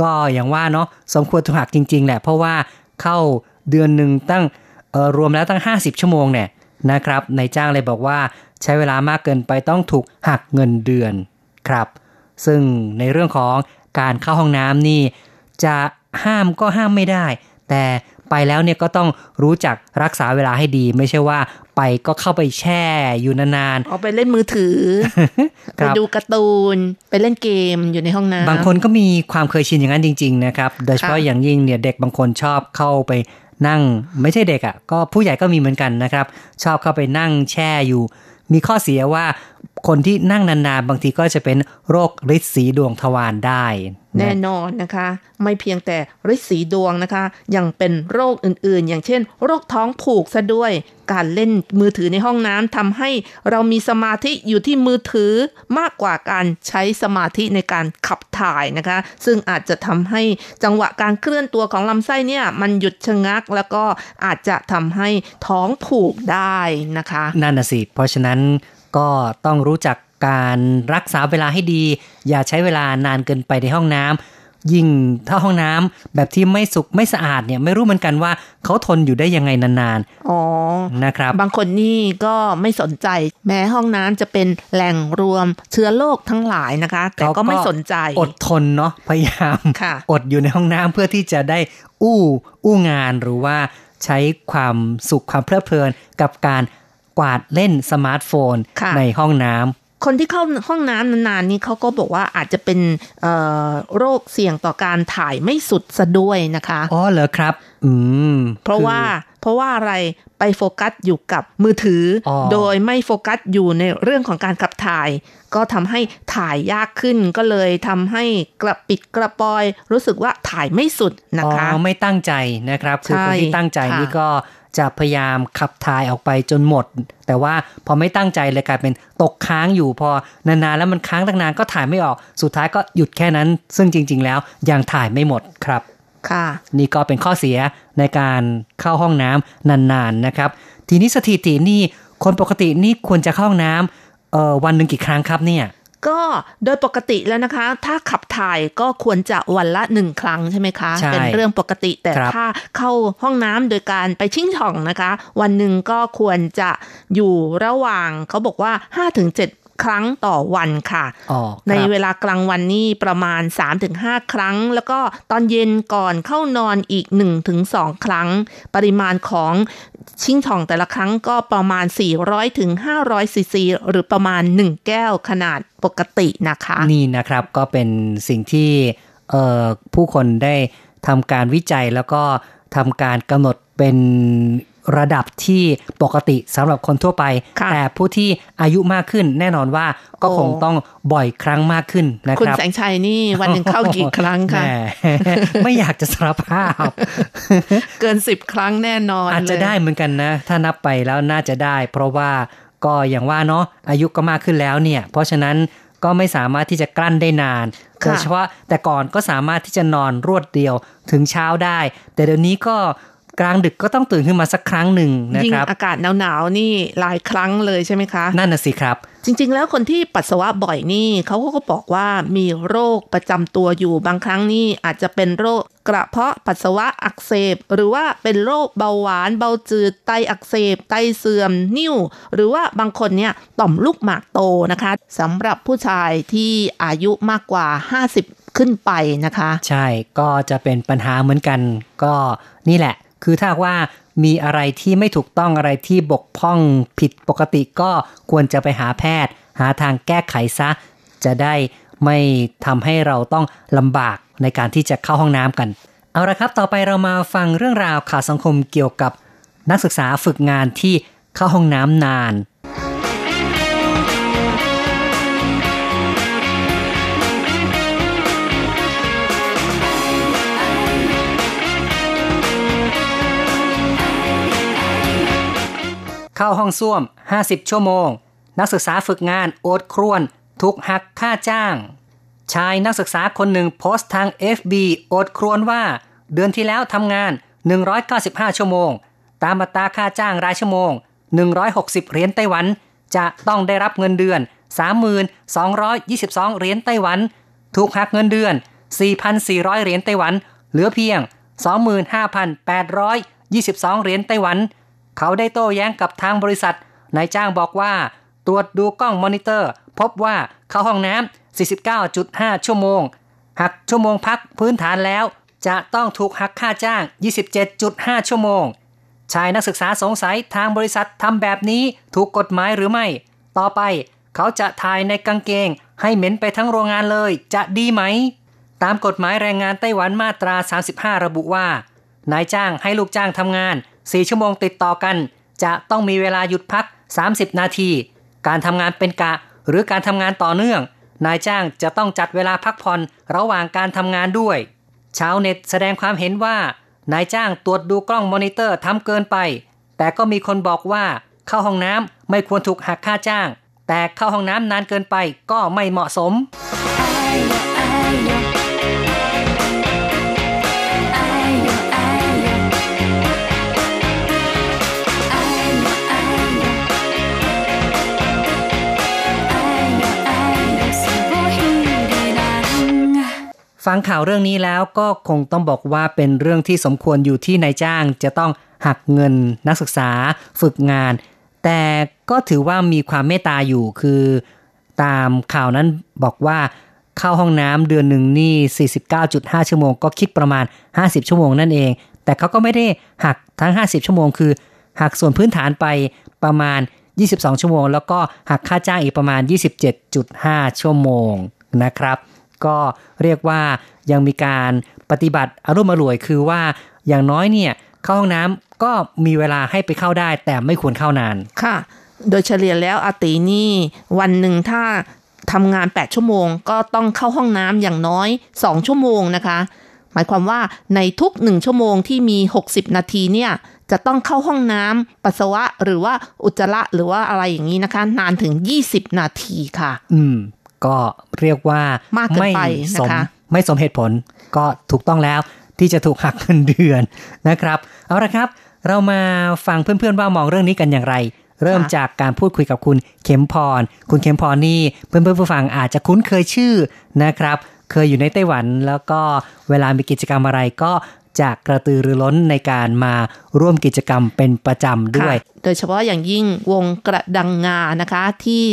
ก็อย่างว่าเนาะสมควรถูกหักจริง ๆ แหละ เพราะว่าเข้าเดือนหนึ่งตั้งเออรวมแล้วตั้ง 50 ชั่วโมงเนี่ยนะครับนายจ้างเลยบอกว่าใช้เวลามากเกินไปต้องถูกหักเงินเดือนครับ ซึ่งในเรื่องของ การเข้าห้องน้ำนี่ จะห้ามก็ห้ามไม่ได้ แต่ไปแล้วเนี่ยก็ต้องรู้จักรักษาเวลาให้ดี ไม่ใช่ว่าไปก็เข้าไปแช่อยู่นานเอาไปเล่นมือถือๆไปดูการ์ตูน ไปเล่นเกมอยู่ในห้องน้ำบางคนก็มีความเคยชินอย่างนั้นจริง ๆ นะครับ โดยเฉพาะค่ะอย่างยิ่งเนี่ยเด็กบางคนชอบเข้าไปนั่งไม่ใช่เด็กอะ่ะ ก็ผู้ใหญ่ก็มีเหมือนกันนะครับ ชอบเข้าไปนั่งแช่อยู่ มีข้อเสียว่า คนที่นั่งนานๆ บางทีก็จะเป็นโรคฤทธิ์สีดวงทวารได้ะแน่นอนนะคะ ไม่เพียงแต่ฤทธิ์สีดวงนะคะ ยังเป็นโรคอื่นๆ อย่างเช่น โรคท้องผูกซะด้วย การเล่นมือถือในห้องน้ำทำให้เรามีสมาธิอยู่ที่มือถือมากกว่าการใช้สมาธิในการขับถ่ายนะคะ ซึ่งอาจจะทำให้จังหวะการเคลื่อนตัวของลำไส้เนี่ยมันหยุดชะงัก แล้วก็อาจจะทำให้ท้องผูกได้นะคะ นั่นน่ะสิ เพราะฉะนั้น ก็ต้องรู้จักการรักษาเวลาให้ดี อย่าใช้เวลานานเกินไปในห้องน้ำยิ่งถ้าห้องน้ำแบบที่ไม่สุกไม่สะอาดเนี่ยไม่รู้เหมือนกันว่าเขาทนอยู่ได้ยังไงนานอ๋อๆนะครับ บางคนนี่ก็ไม่สนใจ แม้ห้องน้ำจะเป็นแหล่งรวมเชื้อโรคทั้งหลายนะคะ แต่ก็ไม่สนใจอดทนเนาะพยายามค่ะอดอยู่ในห้องน้ำเพื่อที่จะได้อู้อู้งานหรือว่าใช้ความสุขความเพลิดเพลินกับการ กวาดเล่นสมาร์ทโฟนค่ะในห้องน้ำคนที่เข้าห้องน้ำนานๆนี่เขาก็บอกว่าอาจจะเป็นเอ่อโรคเสี่ยงต่อการถ่ายไม่สุดซะด้วยนะคะ อ๋อเหรอครับ อืม เพราะคือว่าเพราะว่าอะไรไปโฟกัสอยู่กับมือถือออโดยไม่โฟกัสอยู่ในเรื่องของการขับถ่าย ก็ทำให้ถ่ายยากขึ้นก็เลยทำให้กระปิดกระปอย รู้สึกว่าถ่ายไม่สุดนะคะอ๋อไม่ตั้งใจนะครับ คือคนที่ตั้งใจค่ะนี่ก็ จะพยายามขับถ่ายออกไปจนหมด แต่ว่าพอไม่ตั้งใจเลยกลายเป็นตกค้างอยู่พอนานๆแล้วมันค้างตั้งนานก็ถ่ายไม่ออก สุดท้ายก็หยุดแค่นั้น ซึ่งจริง ๆ แล้วยังถ่ายไม่หมดครับค่ะนี่ก็เป็นข้อเสียในการเข้าห้องน้ำนานๆนะครับ ทีนี้สถิตินี่คนปกตินี่ควรจะเข้าห้องน้ำเอ่อวันหนึ่งกี่ครั้งครับเนี่ย ก็โดยปกติแล้วนะคะ ถ้าขับถ่ายก็ควรจะวันละหนึ่งครั้งใช่ไหมคะใช่เป็นเรื่องปกติ แต่ครับถ้าเข้าห้องน้ำโดยการไปชิ่งช่องนะคะ วันหนึ่งก็ควรจะอยู่ระหว่างเขาบอกว่า5-7 ครั้งต่อวันค่ะอ๋อในครับเวลากลางวันนี่ประมาณ 3-5 ครั้ง แล้วก็ตอนเย็นก่อนเข้านอนอีก 1-2 ครั้ง ปริมาณของชิ่งช่องแต่ละครั้งก็ประมาณ 400-500ซีซีหรือประมาณ 1 แก้วขนาดปกตินะคะ นี่นะครับก็เป็นสิ่งที่เอ่อผู้คนได้ทำการวิจัยแล้วก็ทำการกำหนดเป็น ระดับที่ปกติสำหรับคนทั่วไปค่ะแต่ผู้ที่อายุมากขึ้นแน่นอนว่าก็โอ้คงต้องบ่อยครั้งมากขึ้นนะคุณครับแสงชัยนี่วันหนึ่งเข้ากี่ครั้งคะแหมไม่อยากจะสารภาพ เกินสิบครั้งแน่นอน อาจจะเลยได้เหมือนกันนะ ถ้านับไปแล้วน่าจะได้ เพราะว่าก็อย่างว่าเนาะอายุก็มากขึ้นแล้วเนี่ย เพราะฉะนั้นก็ไม่สามารถที่จะกลั้นได้นานค่ะโดยเฉพาะแต่ก่อนก็สามารถที่จะนอนรวดเดียวถึงเช้าได้ แต่เดี๋ยวนี้ก็ กลางดึกก็ต้องตื่นขึ้นมาสักครั้งหนึ่งนะยิ่งครับอากาศหนาวๆนี่หลายครั้งเลยใช่ไหมคะ นั่นน่ะสิครับ จริง ๆ แล้วคนที่ปัสสาวะบ่อยนี่เขาก็บอกว่ามีโรคประจำตัวอยู่บางครั้งนี่อาจจะเป็นโรคกระเพาะปัสสาวะอักเสบ หรือว่าเป็นโรคเบาหวาน เบาจืดไตอักเสบ ไตเสื่อม นิ่ว หรือว่าบางคนเนี่ยต่อมลูกหมากโตนะคะสำหรับผู้ชายที่อายุมากกว่า 50 ขึ้นไปนะคะ ใช่ก็จะเป็นปัญหาเหมือนกัน ก็นี่แหละ คือถ้าว่ามีอะไรที่ไม่ถูกต้องอะไรที่บกพร่องผิดปกติก็ควรจะไปหาแพทย์ หาทางแก้ไขซะ จะได้ไม่ทำให้เราต้องลำบากในการที่จะเข้าห้องน้ำกัน เอาละครับ ต่อไปเรามาฟังเรื่องราวข่าวสังคมเกี่ยวกับนักศึกษาฝึกงานที่เข้าห้องน้ำนาน เข้าห้องส้วม 50 ชั่วโมง นักศึกษาฝึกงานโอดครวน ถูกหักค่าจ้าง ชายนักศึกษาคนหนึ่งโพสต์ทาง FB โอดครวนว่า เดือนที่แล้วทำงาน 195 ชั่วโมง ตามอัตราค่าจ้างรายชั่วโมง 160 เหรียญไต้หวัน จะต้องได้รับเงินเดือน3,222 เหรียญไต้หวัน ถูกหักเงินเดือน 4,400 เหรียญไต้หวัน เหลือเพียง 25,822 เหรียญไต้หวัน เขาได้โต้แย้งกับทางบริษัท นายจ้างบอกว่า ตรวจดูกล้องมอนิเตอร์ พบว่าเข้าห้องน้ำ 49.5 ชั่วโมง หักชั่วโมงพักพื้นฐานแล้ว จะต้องถูกหักค่าจ้าง 27.5 ชั่วโมง ชายนักศึกษาสงสัยทางบริษัททำแบบนี้ถูกกฎหมายหรือไม่ ต่อไปเขาจะถ่ายในกางเกง ให้เหม็นไปทั้งโรงงานเลย จะดีไหม ตามกฎหมายแรงงานไต้หวันมาตรา 35 ระบุว่า นายจ้างให้ลูกจ้างทำงาน 4 ชั่วโมงติดต่อกัน จะต้องมีเวลาหยุดพัก 30 นาที การทำงานเป็นกะ หรือการทำงานต่อเนื่อง นายจ้างจะต้องจัดเวลาพักผ่อนระหว่างการทำงานด้วย ชาวเน็ตแสดงความเห็นว่า นายจ้างตรวจดูกล้องมอนิเตอร์ทำเกินไป แต่ก็มีคนบอกว่าเข้าห้องน้ำไม่ควรถูกหักค่าจ้าง แต่เข้าห้องน้ำนานเกินไปก็ไม่เหมาะสม ฟังข่าวเรื่องนี้แล้วก็คงต้องบอกว่าเป็นเรื่องที่สมควรอยู่ที่นายจ้าง จะต้องหักเงินนักศึกษาฝึกงาน แต่ก็ถือว่ามีความเมตตาอยู่คือ ตามข่าวนั้นบอกว่าเข้าห้องน้ำเดือนหนึ่งนี่ 49.5 ชั่วโมง ก็คิดประมาณ 50 ชั่วโมงนั่นเอง แต่เขาก็ไม่ได้หักทั้ง 50 ชั่วโมง คือหักส่วนพื้นฐานไปประมาณ 22 ชั่วโมง แล้วก็หักค่าจ้างอีกประมาณ 27.5 ชั่วโมงนะครับ ก็เรียกว่ายังมีการปฏิบัติอารมณ์อร่วยคือว่าอย่างน้อยเนี่ยเข้าห้องน้ำก็มีเวลาให้ไปเข้าได้ แต่ไม่ควรเข้านานค่ะ โดยเฉลี่ยแล้วอาตินี่วันหนึ่งถ้าทำงาน 8 ชั่วโมง ก็ต้องเข้าห้องน้ำอย่างน้อย 2 ชั่วโมงนะคะ หมายความว่าในทุก 1 ชั่วโมงที่มี 60 นาทีเนี่ยจะต้องเข้าห้องน้ำปัสสาวะหรือว่าอุจจาระหรือว่าอะไรอย่างนี้นะคะ นานถึง 20 นาทีค่ะ อืม ก็เรียกว่ามากเกินไปสมนะคะไม่สมเหตุผลก็ถูกต้องแล้วที่จะถูกหักเงินเดือนนะครับ เอาละครับ เรามาฟังเพื่อนๆว่ามองเรื่องนี้กันอย่างไร เริ่มจากการพูดคุยกับคุณเข็มพร คุณเข็มพรนี่เพื่อนๆผู้ฟังอาจจะคุ้นเคยชื่อนะครับ เคยอยู่ในไต้หวันแล้วก็เวลามีกิจกรรมอะไรก็จะกระตือรือร้นในการมาร่วมกิจกรรมเป็นประจำด้วยค่ะโดยเฉพาะอย่างยิ่งวงกระดังงานะคะที่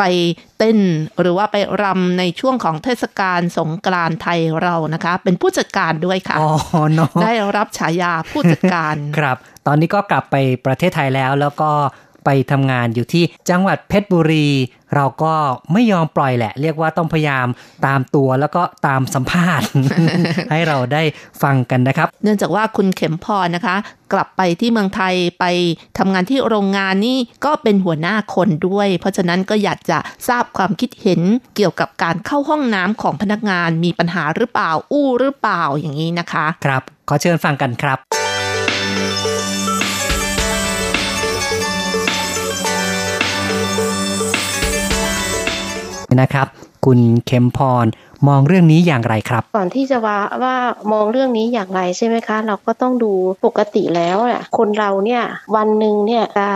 ไปเต้นหรือว่าไปรำในช่วงของเทศกาลสงกรานต์ไทยเรานะคะ เป็นผู้จัดการด้วยค่ะอ๋อเนาะได้รับฉายาผู้จัดการ ครับ ตอนนี้ก็กลับไปประเทศไทยแล้วแล้วก็ ไปทำงานอยู่ที่จังหวัดเพชรบุรี เราก็ไม่ยอมปล่อยแหละ เรียกว่าต้องพยายามตามตัวแล้วก็ตามสัมภาษณ์ ให้เราได้ฟังกันนะครับ เนื่องจากว่าคุณเข็มพรนะคะ กลับไปที่เมืองไทยไปทำงานที่โรงงานนี่ก็เป็นหัวหน้าคนด้วย เพราะฉะนั้นก็อยากจะทราบความคิดเห็นเกี่ยวกับการเข้าห้องน้ำของพนักงานมีปัญหาหรือเปล่าอู้หรือเปล่าอย่างนี้นะคะ ครับ ขอเชิญฟังกันครับ นะครับ คุณเข็มพรมองเรื่องนี้อย่างไรครับ ก่อนที่จะว่าว่ามองเรื่องนี้อย่างไรใช่ไหมคะ เราก็ต้องดูปกติแล้วอะคนเราเนี่ยวันหนึ่งเนี่ยจะ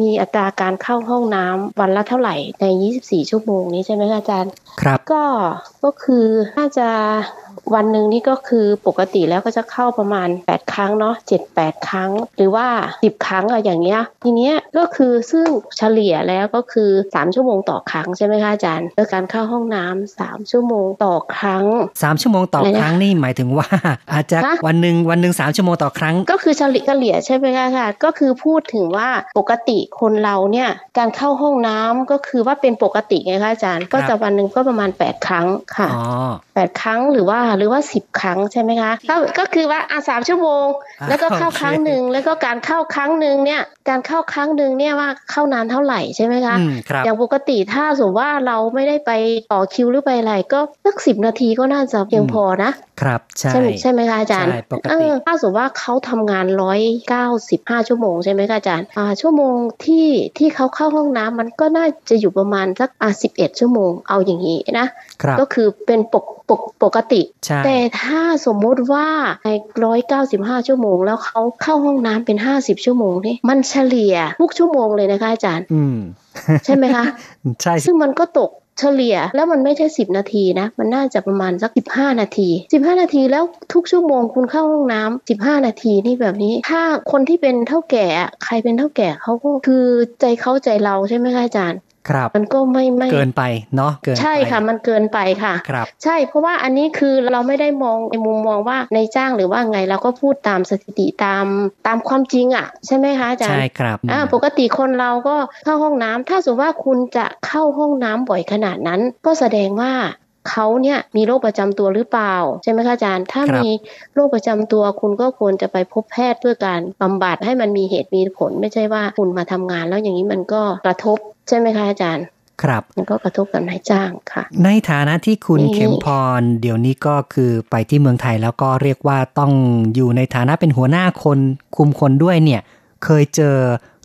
มีอัตราการเข้าห้องน้ำวันละเท่าไหร่ใน 24 ชั่วโมงนี้ใช่ไหมคะอาจารย์ ครับก็ก็คือน่าจะ วันหนึ่งนี่ก็คือปกติแล้วก็จะเข้าประมาณ 8 ครั้งเนาะ7 8 ครั้ง หรือว่า 10 ครั้งอะอย่างเงี้ยทีเนี้ยก็คือซึ่งเฉลี่ยแล้วก็คือ 3 ชั่วโมงต่อครั้งใช่ไหมคะอาจารย์แล้วการเข้าห้องน้ำ3ชั่วโมงต่อครั้งสามชั่วโมงต่ออะไรนะครั้งนี่หมายถึงว่า อาจจะฮะวันหนึ่งวันหนึ่งสามชั่วโมงต่อครั้ง ก็คือเฉลี่ยเฉลี่ยใช่ไหมคะค่ะก็คือพูดถึงว่าปกติคนเราเนี่ยการเข้าห้องน้ำก็คือว่าเป็นปกติไงคะอาจารย์ ก็จะวันหนึ่งก็ประมาณ 8 ครั้งค่ะอ๋อแปดครั้งหรือว่าหรือว่าสิบครั้งใช่ไหมคะก็ก็คือว่าอะสามชั่วโมงอ่าแล้วก็เข้าโอเคครั้งหนึ่งแล้วก็การเข้าครั้งหนึ่งเนี่ยการเข้าครั้งหนึ่งเนี่ยว่าเข้านานเท่าไหร่ใช่ไหมคะอืมครับอย่างปกติถ้าสมมติว่าเราไม่ได้ไปต่อคิวหรือไปอะไรก็สักสิบนาทีก็น่าจะเพียงพอนะครับใช่ใช่ใช่ไหมคะอาจารย์ใช่ปกติเออถ้าสมมติว่าเขาทำงานร้อยเก้าสิบห้าชั่วโมงใช่ไหมคะอาจารย์อ่าชั่วโมงที่ที่เขาเข้าห้องน้ำมันก็น่าจะอยู่ประมาณสักอ่าสิบเอ็ดชั่วโมงเอาอย่างนี้นะครับก็คือเป็นปกปกปกติใช่แต่ถ้าสมมติว่าในร้อยเก้าสิบห้าชั่วโมง แล้วเขาเข้าห้องน้ำเป็นห้าสิบชั่วโมงนี่มันเฉลี่ยทุกชั่วโมงเลยนะคะอาจารย์อืมใช่ไหมคะใช่สิซึ่งมันก็ตกเฉลี่ยแล้วมันไม่ใช่สิบนาทีนะ มันน่าจะประมาณสักสิบห้านาทีสิบห้านาทีแล้วทุกชั่วโมงคุณเข้าห้องน้ำสิบห้านาทีนี่แบบนี้ ถ้าคนที่เป็นเท่าแก่อะใครเป็นเท่าแก่เขาก็คือใจเขาใจเราใช่ไหมคะอาจารย์ ครับ มันก็ไม่ไม่เกินไปเนาะเกินไปใช่ค่ะ มันเกินไปค่ะครับใช่เพราะว่าอันนี้คือเราไม่ได้มองในมุมมองว่าในจ้างหรือว่าไงเราก็พูดตามสถิติตามตามความจริงอะ ใช่ไหมคะอาจารย์ใช่ครับอ่าปกติคนเราก็เข้าห้องน้ำถ้าสมมติว่าคุณจะเข้าห้องน้ำบ่อยขนาดนั้น ก็แสดงว่า เขาเนี่ยมีโรคประจำตัวหรือเปล่าใช่ไหมคะอาจารย์ ถ้ามีโรคประจำตัวคุณก็ควรจะไปพบแพทย์เพื่อการบำบัดให้มันมีเหตุมีผลไม่ใช่ว่าคุณมาทำงาน แล้วอย่างนี้มันก็กระทบใช่ไหมคะอาจารย์ครับมันก็กระทบกับนายจ้างค่ะ ในฐานะที่คุณนี่เข็มพร เดี๋ยวนี้ก็คือไปที่เมืองไทยแล้วก็เรียกว่าต้องอยู่ในฐานะเป็นหัวหน้าคนคุมคนด้วยเนี่ย เคยเจอ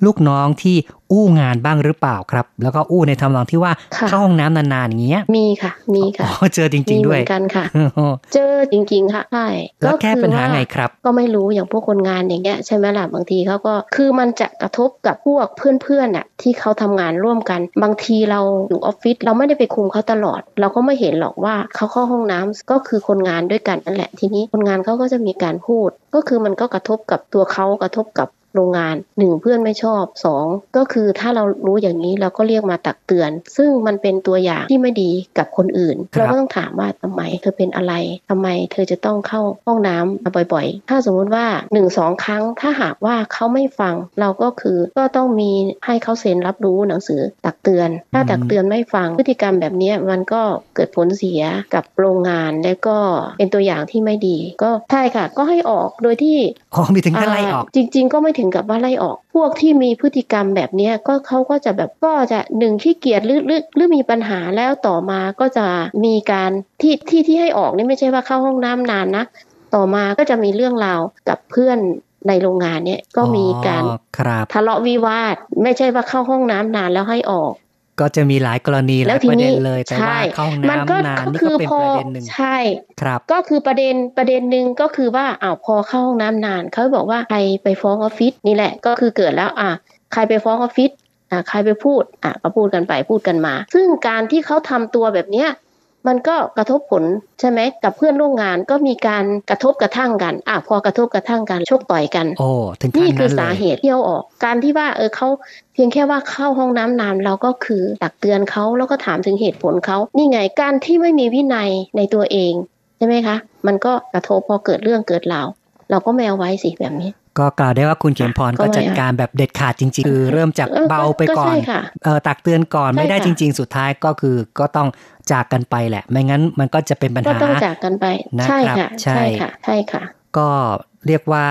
ลูกน้องที่อู้งานบ้างหรือเปล่าครับ แล้วก็อู้ในทำนองที่ว่าค่ะเข้าห้องน้ำนานๆอย่างเงี้ย มีค่ะ มีค่ะอ๋อเจอจริมีงๆเหด้วมืยอนกันค่ะ เจอจริง ๆ ค่ะใช่แล้วแก้คือปัญหาว่าไงครับ ก็ไม่รู้อย่างพวกคนงานอย่างเงี้ยใช่ไหมล่ะบางทีเขาก็คือมันจะกระทบกับพวกเพื่อนๆน่ะที่เขาทำงานร่วมกัน บางทีเราอยู่ออฟฟิศเราไม่ได้ไปคุมเขาตลอด เราก็ไม่เห็นหรอกว่าเขาเข้าห้องน้ำก็คือคนงานด้วยกันนั่นแหละทีนี้คนงานเขาก็จะมีการพูด ก็คือมันก็กระทบกับตัวเขากระทบกับ โรงงานหนึ่งเพื่อนไม่ชอบสองก็คือถ้าเรารู้อย่างนี้เราก็เรียกมาตักเตือน ซึ่งมันเป็นตัวอย่างที่ไม่ดีกับคนอื่นครับเราก็ต้องถามว่าทำไมเธอเป็นอะไรทำไมเธอจะต้องเข้าห้องน้ำมาบ่อยๆ ถ้าสมมุติว่าหนึ่งสองครั้งถ้าหากว่าเขาไม่ฟังเราก็คือก็ต้องมีให้เขาเซ็นรับรู้หนังสือตักเตือน ถ้าตักเตือนไม่ฟังพฤติกรรมแบบเนี้ยมันก็เกิดผลเสียกับโรงงาน และก็เป็นตัวอย่างที่ไม่ดี ก็ใช่ค่ะ ก็ให้ออกโดยที่อ๋อมีถึงขั้นไล่ออก จริง ๆ ก็ไม่ถึงกับว่าไล่ออก พวกที่มีพฤติกรรมแบบเนี้ยก็เขาก็จะแบบก็จะหนึ่งขี้เกียจหรือหรือหรือมีปัญหาแล้วต่อมาก็จะมีการที่ที่ที่ให้ออกนี่ไม่ใช่ว่าเข้าห้องน้ำนานนะต่อมาก็จะมีเรื่องราวกับเพื่อนในโรงงานเนี่ยก็มีการอ๋อครับทะเลาะวิวาท ไม่ใช่ว่าเข้าห้องน้ำนานแล้วให้ออก ก็จะมีหลายกรณีหแล้ลายวทีประเด็นี้นเลยแต่ว่าใช่เข้าห้องมันก็น้ำนานก็นี่คืก็อเป็นพอประเด็นหนึ่งใช่ครับ ก็คือประเด็นประเด็นหนึ่งก็คือว่าอ้าวพอเข้าห้องน้ำนานเขาบอกว่าใครไปฟ้องออฟฟิศนี่แหละ ก็คือเกิดแล้วอะใครไปฟ้องออฟฟิศอะใครไปพูดอะก็พูดกันไปพูดกันมา ซึ่งการที่เขาทำตัวแบบเนี้ย มันก็กระทบผลใช่ไหมกับเพื่อนร่วมงานก็มีการกระทบกระทั่งกันอะพอกระทบกระทั่งกันชกต่อยกันโอ้ถึงขั้นี่นคืนั้อนเลสายเหตุที่เอาออก การที่ว่าเออเขาเพียงแค่ว่าเข้าห้องน้ำนานเราก็คือตักเตือนเขาแล้วก็ถามถึงเหตุผลเขานี่ไงการที่ไม่มีวินัยในตัวเองใช่ไหมคะ มันก็กระทบพอเกิดเรื่องเกิดราวเราก็ไม่เอาไว้สิแบบนี้ก็กล่าวได้ว่าคุณเข็มพรก็ก็ไม่จัดการแบบเด็ดขาดจริง ๆ คือเริ่มจากเออเบาไปก่อนก็ใช่ค่ะเออตักเตือนก่อนใช่ไม่ได้ค่ะจริง ๆ สุดท้ายก็คือก็ต้อง จากกันไปแหละ ไม่งั้นมันก็จะเป็นปัญก็หาต้องจากกันไปนะครับใช่ค่ะใช่ใช่ค่ะ ใช่ค่ะ ก็เรียกว่า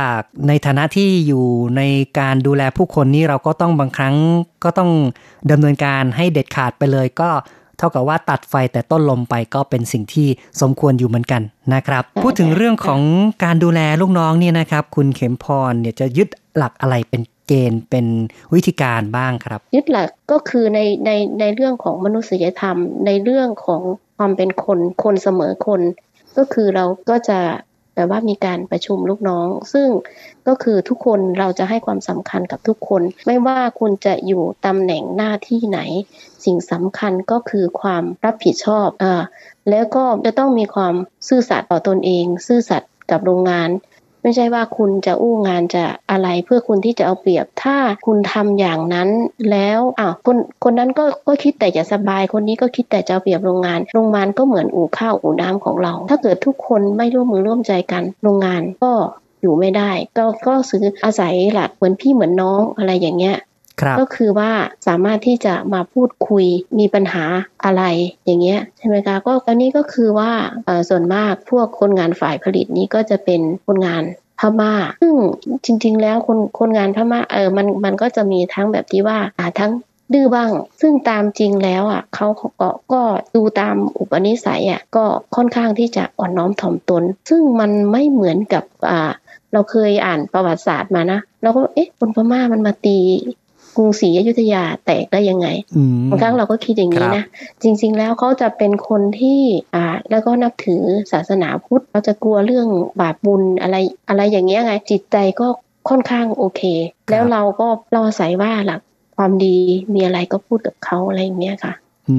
ในฐานะที่อยู่ในการดูแลผู้คนนี่เราก็ต้องบางครั้งก็ต้องดำเนินการให้เด็ดขาดไปเลย ก็เท่ากับว่าตัดไฟแต่ต้นลมไปก็เป็นสิ่งที่สมควรอยู่เหมือนกันนะครับใช่พูดถึงเรื่องของการดูแลลูกน้องเนี่ยนะครับ คุณเข็มพรเนี่ยจะยึดหลักอะไรเป็น เกณฑ์เป็นวิธีการบ้างครับ ยึดหลักก็คือในในในเรื่องของมนุษยธรรม ในเรื่องของความเป็นคนคนเสมอคน ก็คือเราก็จะแบบว่ามีการประชุมลูกน้อง ซึ่งก็คือทุกคนเราจะให้ความสำคัญกับทุกคน ไม่ว่าคุณจะอยู่ตำแหน่งหน้าที่ไหน สิ่งสำคัญก็คือความรับผิดชอบอ่าแล้วก็จะต้องมีความซื่อสัตย์ต่อตนเอง ซื่อสัตย์กับโรงงาน ไม่ใช่ว่าคุณจะอู้งานจะอะไรเพื่อคุณที่จะเอาเปรียบ ถ้าคุณทำอย่างนั้นแล้วอ้าวคนคนนั้นก็ก็คิดแต่จะสบาย คนนี้ก็คิดแต่จะเอาเปรียบโรงงาน โรงงานก็เหมือนอู่ข้าวอู่น้ำของเรา ถ้าเกิดทุกคนไม่ร่วมมือร่วมใจกัน โรงงานก็อยู่ไม่ได้ ก็ก็ซื้ออาศัยหลักเหมือนพี่เหมือนน้องอะไรอย่างเงี้ย ก็คือว่าสามารถที่จะมาพูดคุยมีปัญหาอะไรอย่างเงี้ยใช่ไหมคะก็อันนี้ก็คือว่าส่วนมากพวกคนงานฝ่ายผลิตนี้ก็จะเป็นคนงานพม่าซึ่งจริง ๆ แล้วคนคนงานพม่าเออมันมันก็จะมีทั้งแบบที่ว่าอ่าทั้งดื้อบ้าง ซึ่งตามจริงแล้วอะเขาก็ก็ดูตามอุปนิสัยอะก็ค่อนข้างที่จะอ่อนน้อมถ่อมตน ซึ่งมันไม่เหมือนกับอ่าเราเคยอ่านประวัติศาสตร์มานะเราก็เอ๊ะคนพม่ามันมาตี กรุงศรีอยุธยาแตกได้ยังไงอืมบางครั้งเราก็คิดอย่างนี้ครับนะ จริง ๆ แล้วเขาจะเป็นคนที่อ่าแล้วก็นับถือศาสนาพุทธเขาจะกลัวเรื่องบาปบุญอะไรอะไรอย่างเงี้ยไง จิตใจก็ค่อนข้างโอเค แล้วเราก็เราอาศัยว่าหลักความดีมีอะไรก็พูดกับเขาอะไรอย่างเงี้ยค่ะ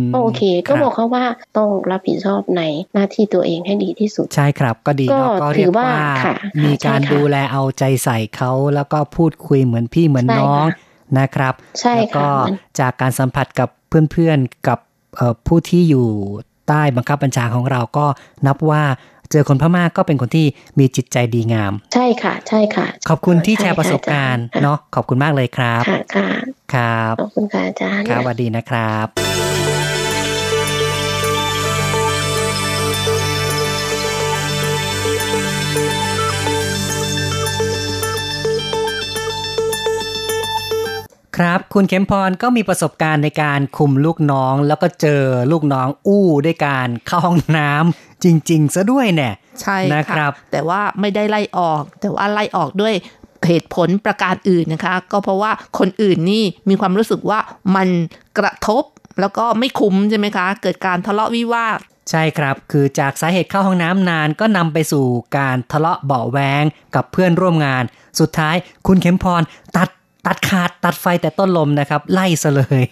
มก็โอเค ก็ครับบอกเขาว่าต้องรับผิดชอบในหน้าที่ตัวเองให้ดีที่สุด ใช่ครับ ก็ดีก็เนาะก็ถืเรียอกว่าว่าค่ะมีการใช่ค่ะดูแลเอาใจใส่เขาแล้วก็พูดคุยเหมือนพี่เหมือนใช่น้องค่ะ นะครับ ใช่แล้วก็ค่ะมันจากการสัมผัสกับเพื่อนๆกับเอ่อผู้ที่อยู่ใต้บังคับบัญชาของเราก็นับว่าเจอคนพม่าก็เป็นคนที่มีจิตใจดีงาม ใช่ค่ะ ใช่ค่ะ ขอบคุณที่แชร์ใช่ค่ะประสบการณ์อาจารย์เนาะขอบคุณมากเลยครับค่ะค่ะครับขอบคุณค่ะอาจารย์ครับสวัสดีนะครับ ครับ คุณเข็มพรก็มีประสบการณ์ในการคุมลูกน้อง แล้วก็เจอลูกน้องอู้ด้วยการเข้าห้องน้ำจริง ๆ ซะด้วยเนี่ย ใช่นะครัค่ะบแต่ว่าไม่ได้ไล่ออก แต่ว่าไล่ออกด้วยเหตุผลประการอื่นนะคะ ก็เพราะว่าคนอื่นนี่มีความรู้สึกว่ามันกระทบแล้วก็ไม่คุ้มใช่ไหมคะ เกิดการทะเลาะวิวาทใช่ครับ คือจากสาเหตุเข้าห้องน้ำนานก็นำไปสู่การทะเลาะเบาะแวงกับเพื่อนร่วมงาน สุดท้ายคุณเข็มพรตัด ตัดขาดตัดไฟแต่ต้นลมนะครับ ไล่ซะเลย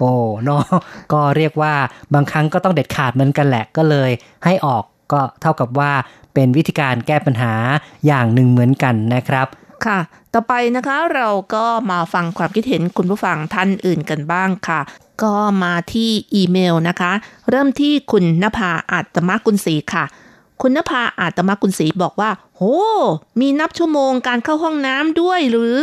โอ้เนาะก็เรียกว่าบางครั้งก็ต้องเด็ดขาดเหมือนกันแหละก็เลยให้ออกก็เท่ากับว่าเป็นวิธีการแก้ปัญหาอย่างหนึ่งเหมือนกันนะครับค่ะ ต่อไปนะคะเราก็มาฟังความคิดเห็นคุณผู้ฟังท่านอื่นกันบ้างค่ะ ก็มาที่อีเมลนะคะ เริ่มที่คุณนภาอาตมกุลศรีค่ะ คุณนภาอาตมกุลศรีบอกว่า โห มีนับชั่วโมงการเข้าห้องน้ำด้วยหรือ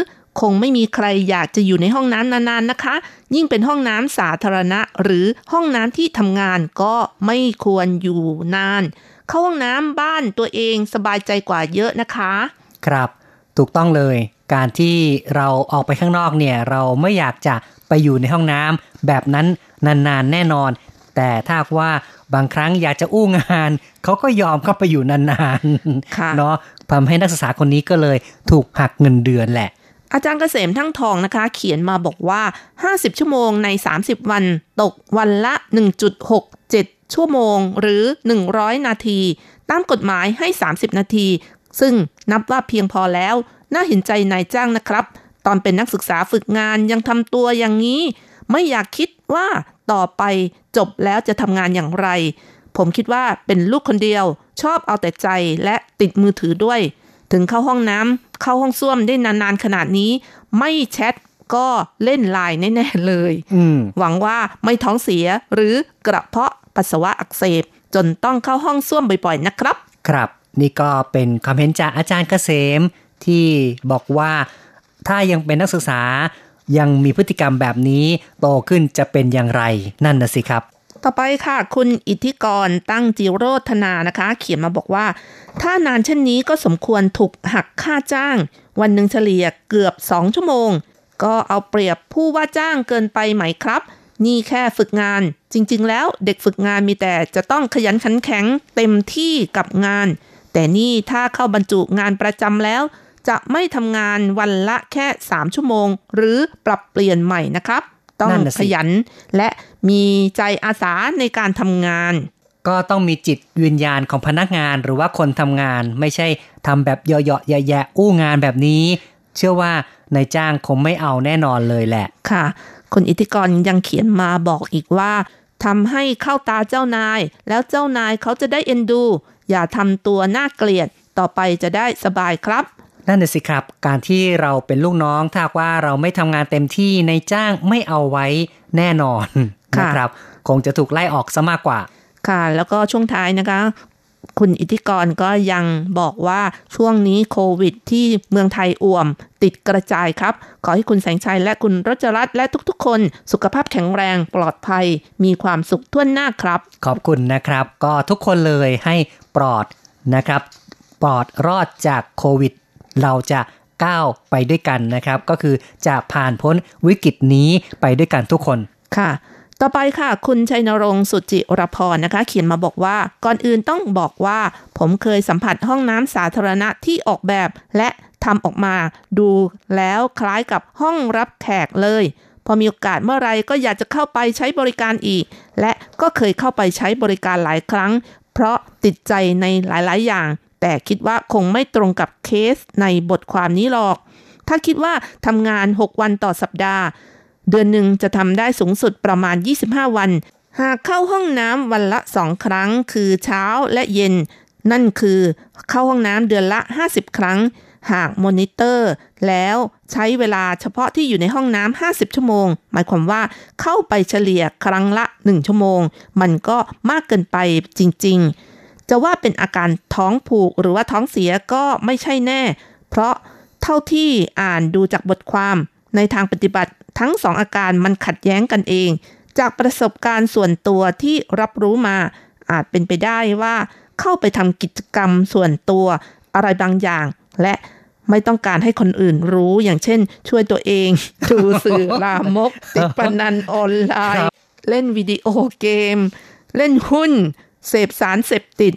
คงไม่มีใครอยากจะอยู่ในห้องน้ำนานๆนะคะ ยิ่งเป็นห้องน้ำสาธารณะ หรือห้องน้ำที่ทำงานก็ไม่ควรอยู่นาน เข้าห้องน้ำบ้านตัวเองสบายใจกว่าเยอะนะคะ ครับ ถูกต้องเลย การที่เราออกไปข้างนอกเนี่ย เราไม่อยากจะไปอยู่ในห้องน้ำแบบนั้นนานๆแน่นอน แต่ถ้าหากว่าบางครั้งอยากจะอู้งานเขาก็ยอมเข้าไปอยู่นานค่ะๆเนาะทำให้นักศึกษาคนนี้ก็เลยถูกหักเงินเดือนแหละ อาจารย์เกษมทั้งทองนะคะ เขียนมาบอกว่า 50 ชั่วโมงใน 30 วัน ตกวันละ 1.67 ชั่วโมง หรือ 100 นาที ตามกฎหมายให้ 30 นาที ซึ่งนับว่าเพียงพอแล้ว น่าเห็นใจนายจ้างนะครับ ตอนเป็นนักศึกษาฝึกงานยังทำตัวอย่างนี้ ไม่อยากคิดว่าต่อไปจบแล้วจะทำงานอย่างไร ผมคิดว่าเป็นลูกคนเดียว ชอบเอาแต่ใจและติดมือถือด้วย ถึงเข้าห้องน้ำเข้าห้องส้วมได้นานๆขนาดนี้ ไม่แชทก็เล่นไลน์แน่ๆเลยอืมหวังว่าไม่ท้องเสียหรือกระเพาะปัสสาวะอักเสบ จนต้องเข้าห้องส้วมบ่อยๆนะครับ ครับ นี่ก็เป็นความเห็นจากอาจารย์เกษม ที่บอกว่าถ้ายังเป็นนักศึกษายังมีพฤติกรรมแบบนี้โตขึ้นจะเป็นอย่างไร นั่นนะสิครับ ต่อไปค่ะ คุณอิทธิกรตั้งจิโรธนานะคะ เขียนมาบอกว่า ถ้านานเช่นนี้ก็สมควรถูกหักค่าจ้าง วันหนึ่งเฉลี่ยเกือบ 2 ชั่วโมง ก็เอาเปรียบผู้ว่าจ้างเกินไปไหมครับ นี่แค่ฝึกงาน จริงๆ แล้วเด็กฝึกงานมีแต่จะต้องขยันขันแข็งเต็มที่กับงาน แต่นี่ถ้าเข้าบรรจุงานประจำแล้ว จะไม่ทำงานวันละแค่ 3 ชั่วโมง หรือปรับเปลี่ยนใหม่นะครับ ต้องนั่นน่ะสิขยันและ มีใจอาสาในการทำงาน ก็ต้องมีจิตวิญญาณของพนักงานหรือว่าคนทำงาน ไม่ใช่ทำแบบเยาะๆแย่ๆอู้งานแบบนี้ เชื่อว่านายจ้างคงไม่เอาแน่นอนเลยแหละ ค่ะ คุณอิทธิกรยังเขียนมาบอกอีกว่าทำให้เข้าตาเจ้านาย แล้วเจ้านายเขาจะได้เอ็นดู อย่าทำตัวน่าเกลียด ต่อไปจะได้สบายครับนั่นน่ะสิครับ การที่เราเป็นลูกน้องถ้าหากว่าเราไม่ทำงานเต็มที่ในจ้างไม่เอาไว้แน่นอนค่ะ นะครับ คงจะถูกไล่ออกซะมากกว่า ค่ะ แล้วก็ช่วงท้ายนะคะคุณอิทธิกรก็ยังบอกว่าช่วงนี้โควิดที่เมืองไทยอ่วม ติดกระจายครับ ขอให้คุณแสงชัยและคุณรจรัตน์และทุกๆ คน สุขภาพแข็งแรงปลอดภัย มีความสุขทั่วหน้าครับ ขอบคุณนะครับ ก็ทุกคนเลยให้ปลอดนะครับ ปลอดรอดจากโควิด เราจะก้าวไปด้วยกันนะครับ ก็คือจะผ่านพ้นวิกฤตนี้ไปด้วยกันทุกคนค่ะ ต่อไปค่ะ คุณชัยนรงค์สุจิรพรนะคะ เขียนมาบอกว่า ก่อนอื่นต้องบอกว่า ผมเคยสัมผัสห้องน้ำสาธารณะที่ออกแบบ และทำออกมาดูแล้วคล้ายกับห้องรับแขกเลย พอมีโอกาสเมื่อไรก็อยากจะเข้าไปใช้บริการอีก และก็เคยเข้าไปใช้บริการหลายครั้ง เพราะติดใจในหลาย ๆ อย่าง แต่คิดว่าคงไม่ตรงกับเคสในบทความนี้หรอก ถ้าคิดว่าทำงาน 6 วันต่อสัปดาห์ เดือนหนึ่งจะทำได้สูงสุดประมาณ 25 วัน หากเข้าห้องน้ำวันละ2ครั้ง คือเช้าและเย็น นั่นคือเข้าห้องน้ำเดือนละ 50 ครั้ง หากมอนิเตอร์ แล้วใช้เวลาเฉพาะที่อยู่ในห้องน้ำ50 ชั่วโมง หมายความว่าเข้าไปเฉลี่ยครั้งละ 1 ชั่วโมง มันก็มากเกินไปจริง ๆ จะว่าเป็นอาการท้องผูกหรือว่าท้องเสียก็ไม่ใช่แน่ เพราะเท่าที่อ่านดูจากบทความในทางปฏิบัติ ทั้งสองอาการมันขัดแย้งกันเอง จากประสบการณ์ส่วนตัวที่รับรู้มา อาจเป็นไปได้ว่าเข้าไปทำกิจกรรมส่วนตัวอะไรบางอย่าง และไม่ต้องการให้คนอื่นรู้อย่างเช่น ช่วยตัวเองดูสื่อลามก ติดพนันออนไลน์ เล่นวิดีโอเกม เล่นหุ้น เสพสารเสพติด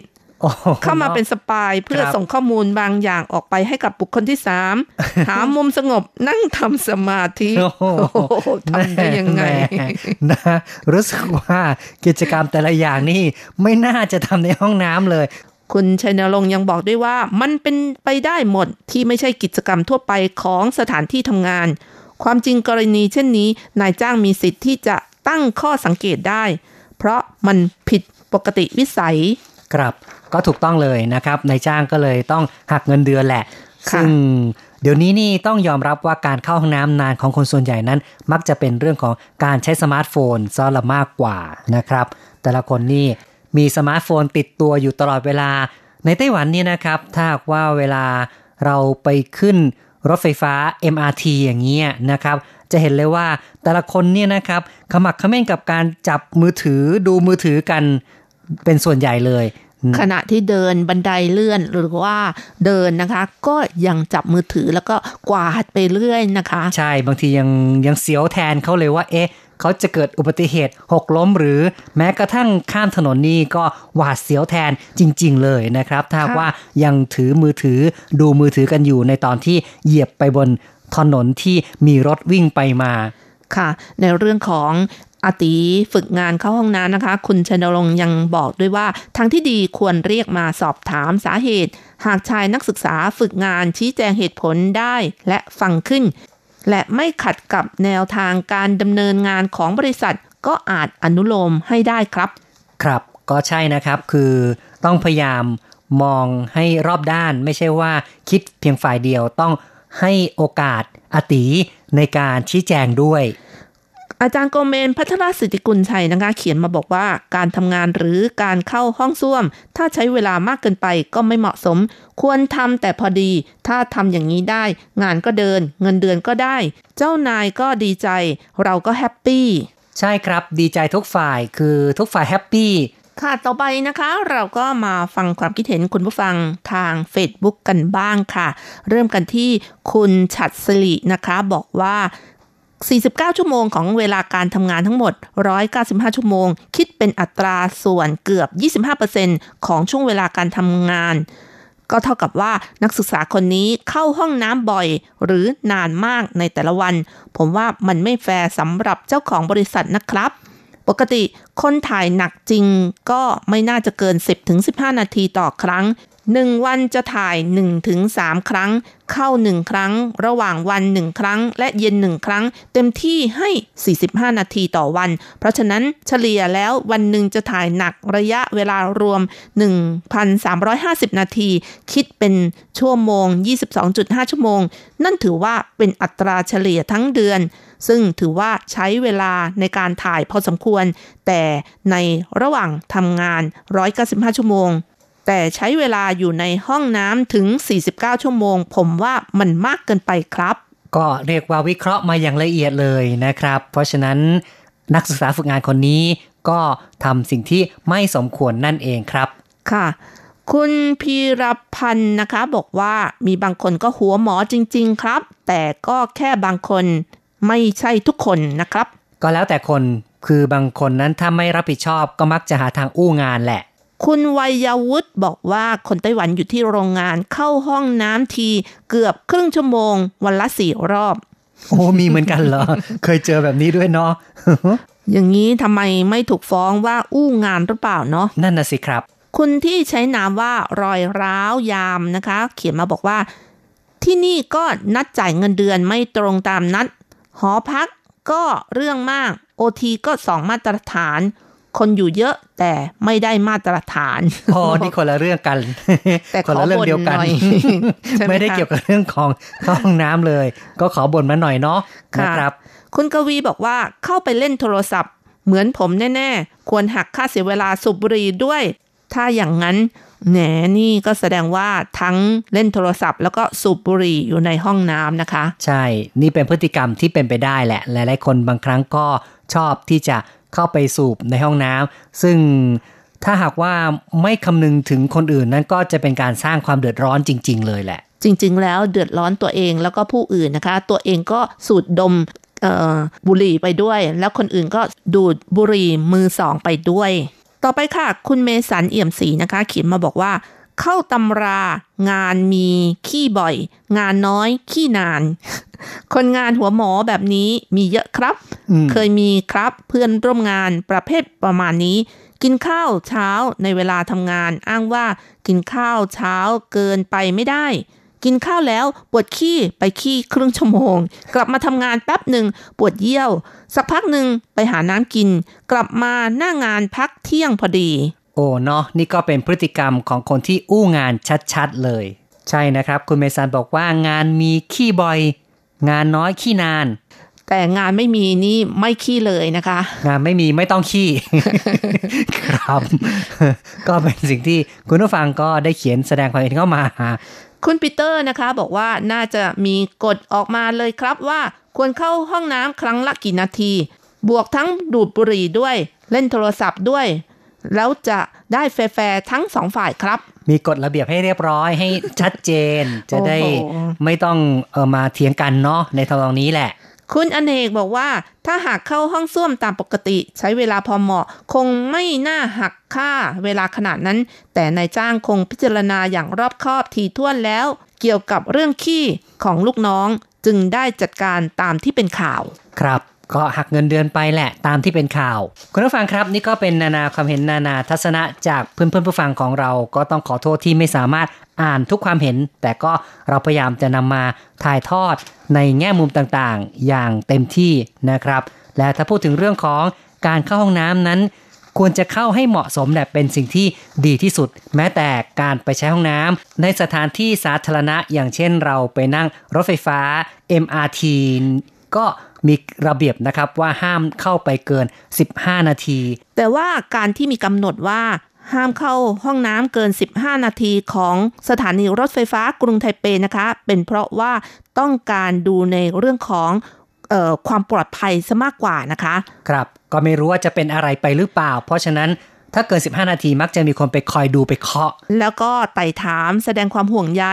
เข้ามาเป็นสปายเพื่อครับส่งข้อมูลบางอย่างออกไปให้กับบุคคลที่สามหามุมสงบนั่งทำสมาธิโอ้โหโอ้โหทำได้ยังไงแม่นะรู้สึกว่ากิจกรรมแต่ละอย่างนี่ไม่น่าจะทำในห้องน้ำเลยคุณชัยนรงค์ยังบอกด้วยว่ามันเป็นไปได้หมดที่ไม่ใช่กิจกรรมทั่วไปของสถานที่ทำงาน ความจริงกรณีเช่นนี้ นายจ้างมีสิทธิ์ที่จะตั้งข้อสังเกตได้ เพราะมันผิดปกติวิสัย ครับ ก็ถูกต้องเลยนะครับนายจ้างก็เลยต้องหักเงินเดือนแหละค่ะซึ่งเดี๋ยวนี้นี่ต้องยอมรับว่าการเข้าห้องน้ำนานของคนส่วนใหญ่นั้น มักจะเป็นเรื่องของการใช้สมาร์ทโฟนซะละมากกว่านะครับ แต่ละคนนี่มีสมาร์ทโฟนติดตัวอยู่ตลอดเวลา ในไต้หวันเนี่ยนะครับ ถ้าหากว่าเวลาเราไปขึ้นรถไฟฟ้า MRT อย่างเงี้ยนะครับ จะเห็นเลยว่าแต่ละคนเนี่ยนะครับขมักเขม้นกับการจับมือถือดูมือถือกันเป็นส่วนใหญ่เลย ขณะที่เดินบันไดเลื่อนหรือว่าเดินนะคะ ก็ยังจับมือถือแล้วก็กวาดไปเรื่อยนะคะ ใช่บางทียังยังเสียวแทนเขาเลยว่า เอ๊ะเขาจะเกิดอุบัติเหตุหกล้มหรือแม้กระทั่งข้ามถนนนี่ก็หวาดเสียวแทนจริง ๆ เลยนะครับ ถ้าหากค่ะว่ายังถือมือถือดูมือถือกันอยู่ในตอนที่เหยียบไปบนถนนที่มีรถวิ่งไปมาค่ะในเรื่องของ อาติฝึกงานเข้าห้องน้ำนะคะ คุณชนรงยังบอกด้วยว่าทางที่ดีควรเรียกมาสอบถามสาเหตุ หากชายนักศึกษาฝึกงานชี้แจงเหตุผลได้และฟังขึ้น และไม่ขัดกับแนวทางการดำเนินงานของบริษัท ก็อาจอนุโลมให้ได้ครับ ครับก็ใช่นะครับคือต้องพยายามมองให้รอบด้านไม่ใช่ว่าคิดเพียงฝ่ายเดียวต้องให้โอกาสอาติในการชี้แจงด้วย อาจารย์โกเมนพัทรสิทธิกุลชัยนะคะเขียนมาบอกว่าการทำงานหรือการเข้าห้องส้วม ถ้าใช้เวลามากเกินไปก็ไม่เหมาะสม ควรทำแต่พอดี ถ้าทำอย่างนี้ได้ งานก็เดิน เงินเดือนก็ได้ เจ้านายก็ดีใจ เราก็ happy ใช่ครับดีใจทุกฝ่ายคือทุกฝ่าย happy ค่ะต่อไปนะคะเราก็มาฟังความคิดเห็นคุณผู้ฟังทาง Facebook กันบ้างค่ะ เริ่มกันที่คุณฉัดสิรินะคะบอกว่า 49 ชั่วโมงของเวลาการทำงานทั้งหมด 195 ชั่วโมง คิดเป็นอัตราส่วนเกือบ 25%ของช่วงเวลาการทำงาน ก็เท่ากับว่านักศึกษาคนนี้เข้าห้องน้ำบ่อย หรือนานมากในแต่ละวัน ผมว่ามันไม่แฟร์สำหรับเจ้าของบริษัทนะครับ ปกติคนถ่ายหนักจริงก็ไม่น่าจะเกิน 10-15 นาทีต่อครั้ง หนึ่งวันจะถ่าย 1-3ถึงครั้ง เข้า 1 ครั้ง ระหว่างวัน 1 ครั้ง และเย็น 1 ครั้ง เต็มที่ให้ 45 นาทีต่อวัน เพราะฉะนั้นเฉลี่ยแล้ววันหนึ่งจะถ่ายหนักระยะเวลารวม 1,350 นาที คิดเป็นชั่วโมง 22.5 ชั่วโมง นั่นถือว่าเป็นอัตราเฉลี่ยทั้งเดือน ซึ่งถือว่าใช้เวลาในการถ่ายพอสมควร แต่ในระหว่างทำงาน 195 ชั่วโมง แต่ใช้เวลาอยู่ในห้องน้ำถึง 49 ชั่วโมง ผมว่ามันมากเกินไปครับ ก็เรียกว่าวิเคราะห์มาอย่างละเอียดเลยนะครับ เพราะฉะนั้นนักศึกษาฝึกงานคนนี้ก็ทำสิ่งที่ไม่สมควรนั่นเองครับ ค่ะ คุณพีรพันธ์นะคะ บอกว่ามีบางคนก็หัวหมอจริง ๆ ครับ แต่ก็แค่บางคนไม่ใช่ทุกคนนะครับ ก็แล้วแต่คนคือบางคนนั้นถ้าไม่รับผิดชอบก็มักจะหาทางอู้งานแหละ คุณวัยวุฒิบอกว่าคนไต้หวันอยู่ที่โรงงานเข้าห้องน้ำทีเกือบครึ่งชั่วโมง วันละสี่รอบ โอ้มีเหมือนกันเหรอ เคยเจอแบบนี้ด้วยเนาะอย่างนี้ทำไมไม่ถูกฟ้องว่าอู้งานหรือเปล่าเนาะนั่นน่ะสิครับ คุณที่ใช้นามว่ารอยร้าวยามนะคะ เขียนมาบอกว่า ที่นี่ก็นัดจ่ายเงินเดือนไม่ตรงตามนัด หอพักก็เรื่องมากโอทีก็สองมาตรฐาน คนอยู่เยอะแต่ไม่ได้มาตรฐานอ๋อนี่คนละเรื่องกัน แต่คนละเรื่องเดียวกัน ไม่ได้เกี่ยวกับเรื่องของห้องน้ำเลย ก็ขอบ่นมาหน่อยเนาะนะครับ คุณกวีบอกว่าเข้าไปเล่นโทรศัพท์ เหมือนผมแน่ๆ ควรหักค่าเสียเวลาสูบบุหรี่ด้วย ถ้าอย่างนั้นแหนนี่ก็แสดงว่าทั้งเล่นโทรศัพท์ แล้วก็สูบบุหรี่อยู่ในห้องน้ำนะคะ ใช่ นี่เป็นพฤติกรรมที่เป็นไปได้แหละ หลาย ๆ คนบางครั้งก็ชอบที่จะ เข้าไปสูบในห้องน้ำซึ่งถ้าหากว่าไม่คำนึงถึงคนอื่นนั้นก็จะเป็นการสร้างความเดือดร้อนจริง ๆ เลยแหละ จริง ๆ แล้วเดือดร้อนตัวเองแล้วก็ผู้อื่นนะคะ ตัวเองก็สูดดมบุหรี่ไปด้วย แล้วคนอื่นก็ดูดบุหรี่มือสองไปด้วย ต่อไปค่ะ คุณเมสันเอี่ยมศรีนะคะเขียนมาบอกว่า เข้าตำรางานมีขี้บ่อย งานน้อยขี้นาน คนงานหัวหมอแบบนี้มีเยอะครับ เคยมีครับเพื่อนร่วมงานประเภทประมาณนี้ กินข้าวเช้าในเวลาทำงาน อ้างว่ากินข้าวเช้าเกินไปไม่ได้ กินข้าวแล้วปวดขี้ไปขี้ครึ่งชั่วโมง กลับมาทำงานแป๊บหนึ่งปวดเยี่ยว สักพักหนึ่งไปหาน้ำกิน กลับมาหน้างานพักเที่ยงพอดี โอ้เนาะนี่ก็เป็นพฤติกรรมของคนที่อู้งานชัดๆเลย ใช่นะครับ คุณเมซันบอกว่างานมีขี้บ่อย งานน้อยขี้นาน แต่งานไม่มีนี่ไม่ขี้เลยนะคะ งานไม่มีไม่ต้องขี้ ครับ ก็เป็นสิ่งที่คุณผู้ฟังก็ได้เขียนแสดงความเห็นเข้ามา คุณปีเตอร์นะคะ บอกว่าน่าจะมีกฎออกมาเลยครับว่าควรเข้าห้องน้ำครั้งละกี่นาที บวกทั้งดูดบุหรี่ด้วย เล่นโทรศัพท์ด้วย แล้วจะได้แฟร์ทั้งสองฝ่ายครับ มีกฎระเบียบให้เรียบร้อยให้ชัดเจน จะได้ไม่ต้องเออมาเถียงกันเนาะในทางนี้แหละ คุณอเนกบอกว่าถ้าหากเข้าห้องส้วมตามปกติ ใช้เวลาพอเหมาะ คงไม่น่าหักค่าเวลาขนาดนั้น แต่นายจ้างคงพิจารณาอย่างรอบคอบทีท่วนแล้ว เกี่ยวกับเรื่องขี้ของลูกน้องจึงได้จัดการตามที่เป็นข่าว ครับ ก็หักเงินเดือนไปแหละตามที่เป็นข่าว คุณผู้ฟังครับนี่ก็เป็นนานาความเห็นนานาทัศนะจากเพื่อนเพื่อนผู้ฟังของเราก็ต้องขอโทษที่ไม่สามารถอ่านทุกความเห็น แต่ก็เราพยายามจะนำมาถ่ายทอดในแง่มุมต่างๆ อย่างเต็มที่นะครับ และถ้าพูดถึงเรื่องของการเข้าห้องน้ำนั้น ควรจะเข้าให้เหมาะสมแบบเป็นสิ่งที่ดีที่สุด แม้แต่การไปใช้ห้องน้ำในสถานที่สาธารณะอย่างเช่นเราไปนั่งรถไฟฟ้า MRT ก็ มีระเบียบนะครับว่าห้ามเข้าไปเกิน 15 นาที แต่ว่าการที่มีกำหนดว่าห้ามเข้าห้องน้ำเกิน 15 นาทีของสถานีรถไฟฟ้ากรุงไทเปนะคะ เป็นเพราะว่าต้องการดูในเรื่องของออความปลอดภัยซะมากกว่านะคะ ครับ ก็ไม่รู้ว่าจะเป็นอะไรไปหรือเปล่า เพราะฉะนั้น ถ้าเกิน 15 นาทีมักจะมีคนไปคอยดูไปเคาะ แล้วก็ไต่ถามแสดงความห่วงใย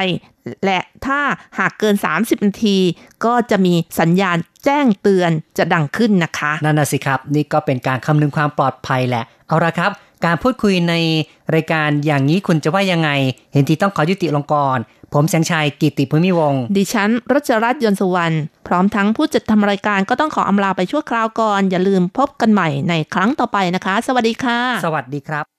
และถ้าหากเกิน 30 นาที ก็จะมีสัญญาณแจ้งเตือนจะดังขึ้นนะคะ นั่นนะสิครับ นี่ก็เป็นการคำนึงความปลอดภัยแหละ เอาละครับ การพูดคุยในรายการอย่างนี้คุณจะว่ายังไง เห็นทีต้องขอยุติลงก่อน ผมแสงชัยกิติภูมิวง ดิฉันรัชรัตน์ยนสวรรณ พร้อมทั้งผู้จัดทำรายการก็ต้องขออำลาไปชั่วคราวก่อน อย่าลืมพบกันใหม่ในครั้งต่อไปนะคะ สวัสดีค่ะ สวัสดีครับ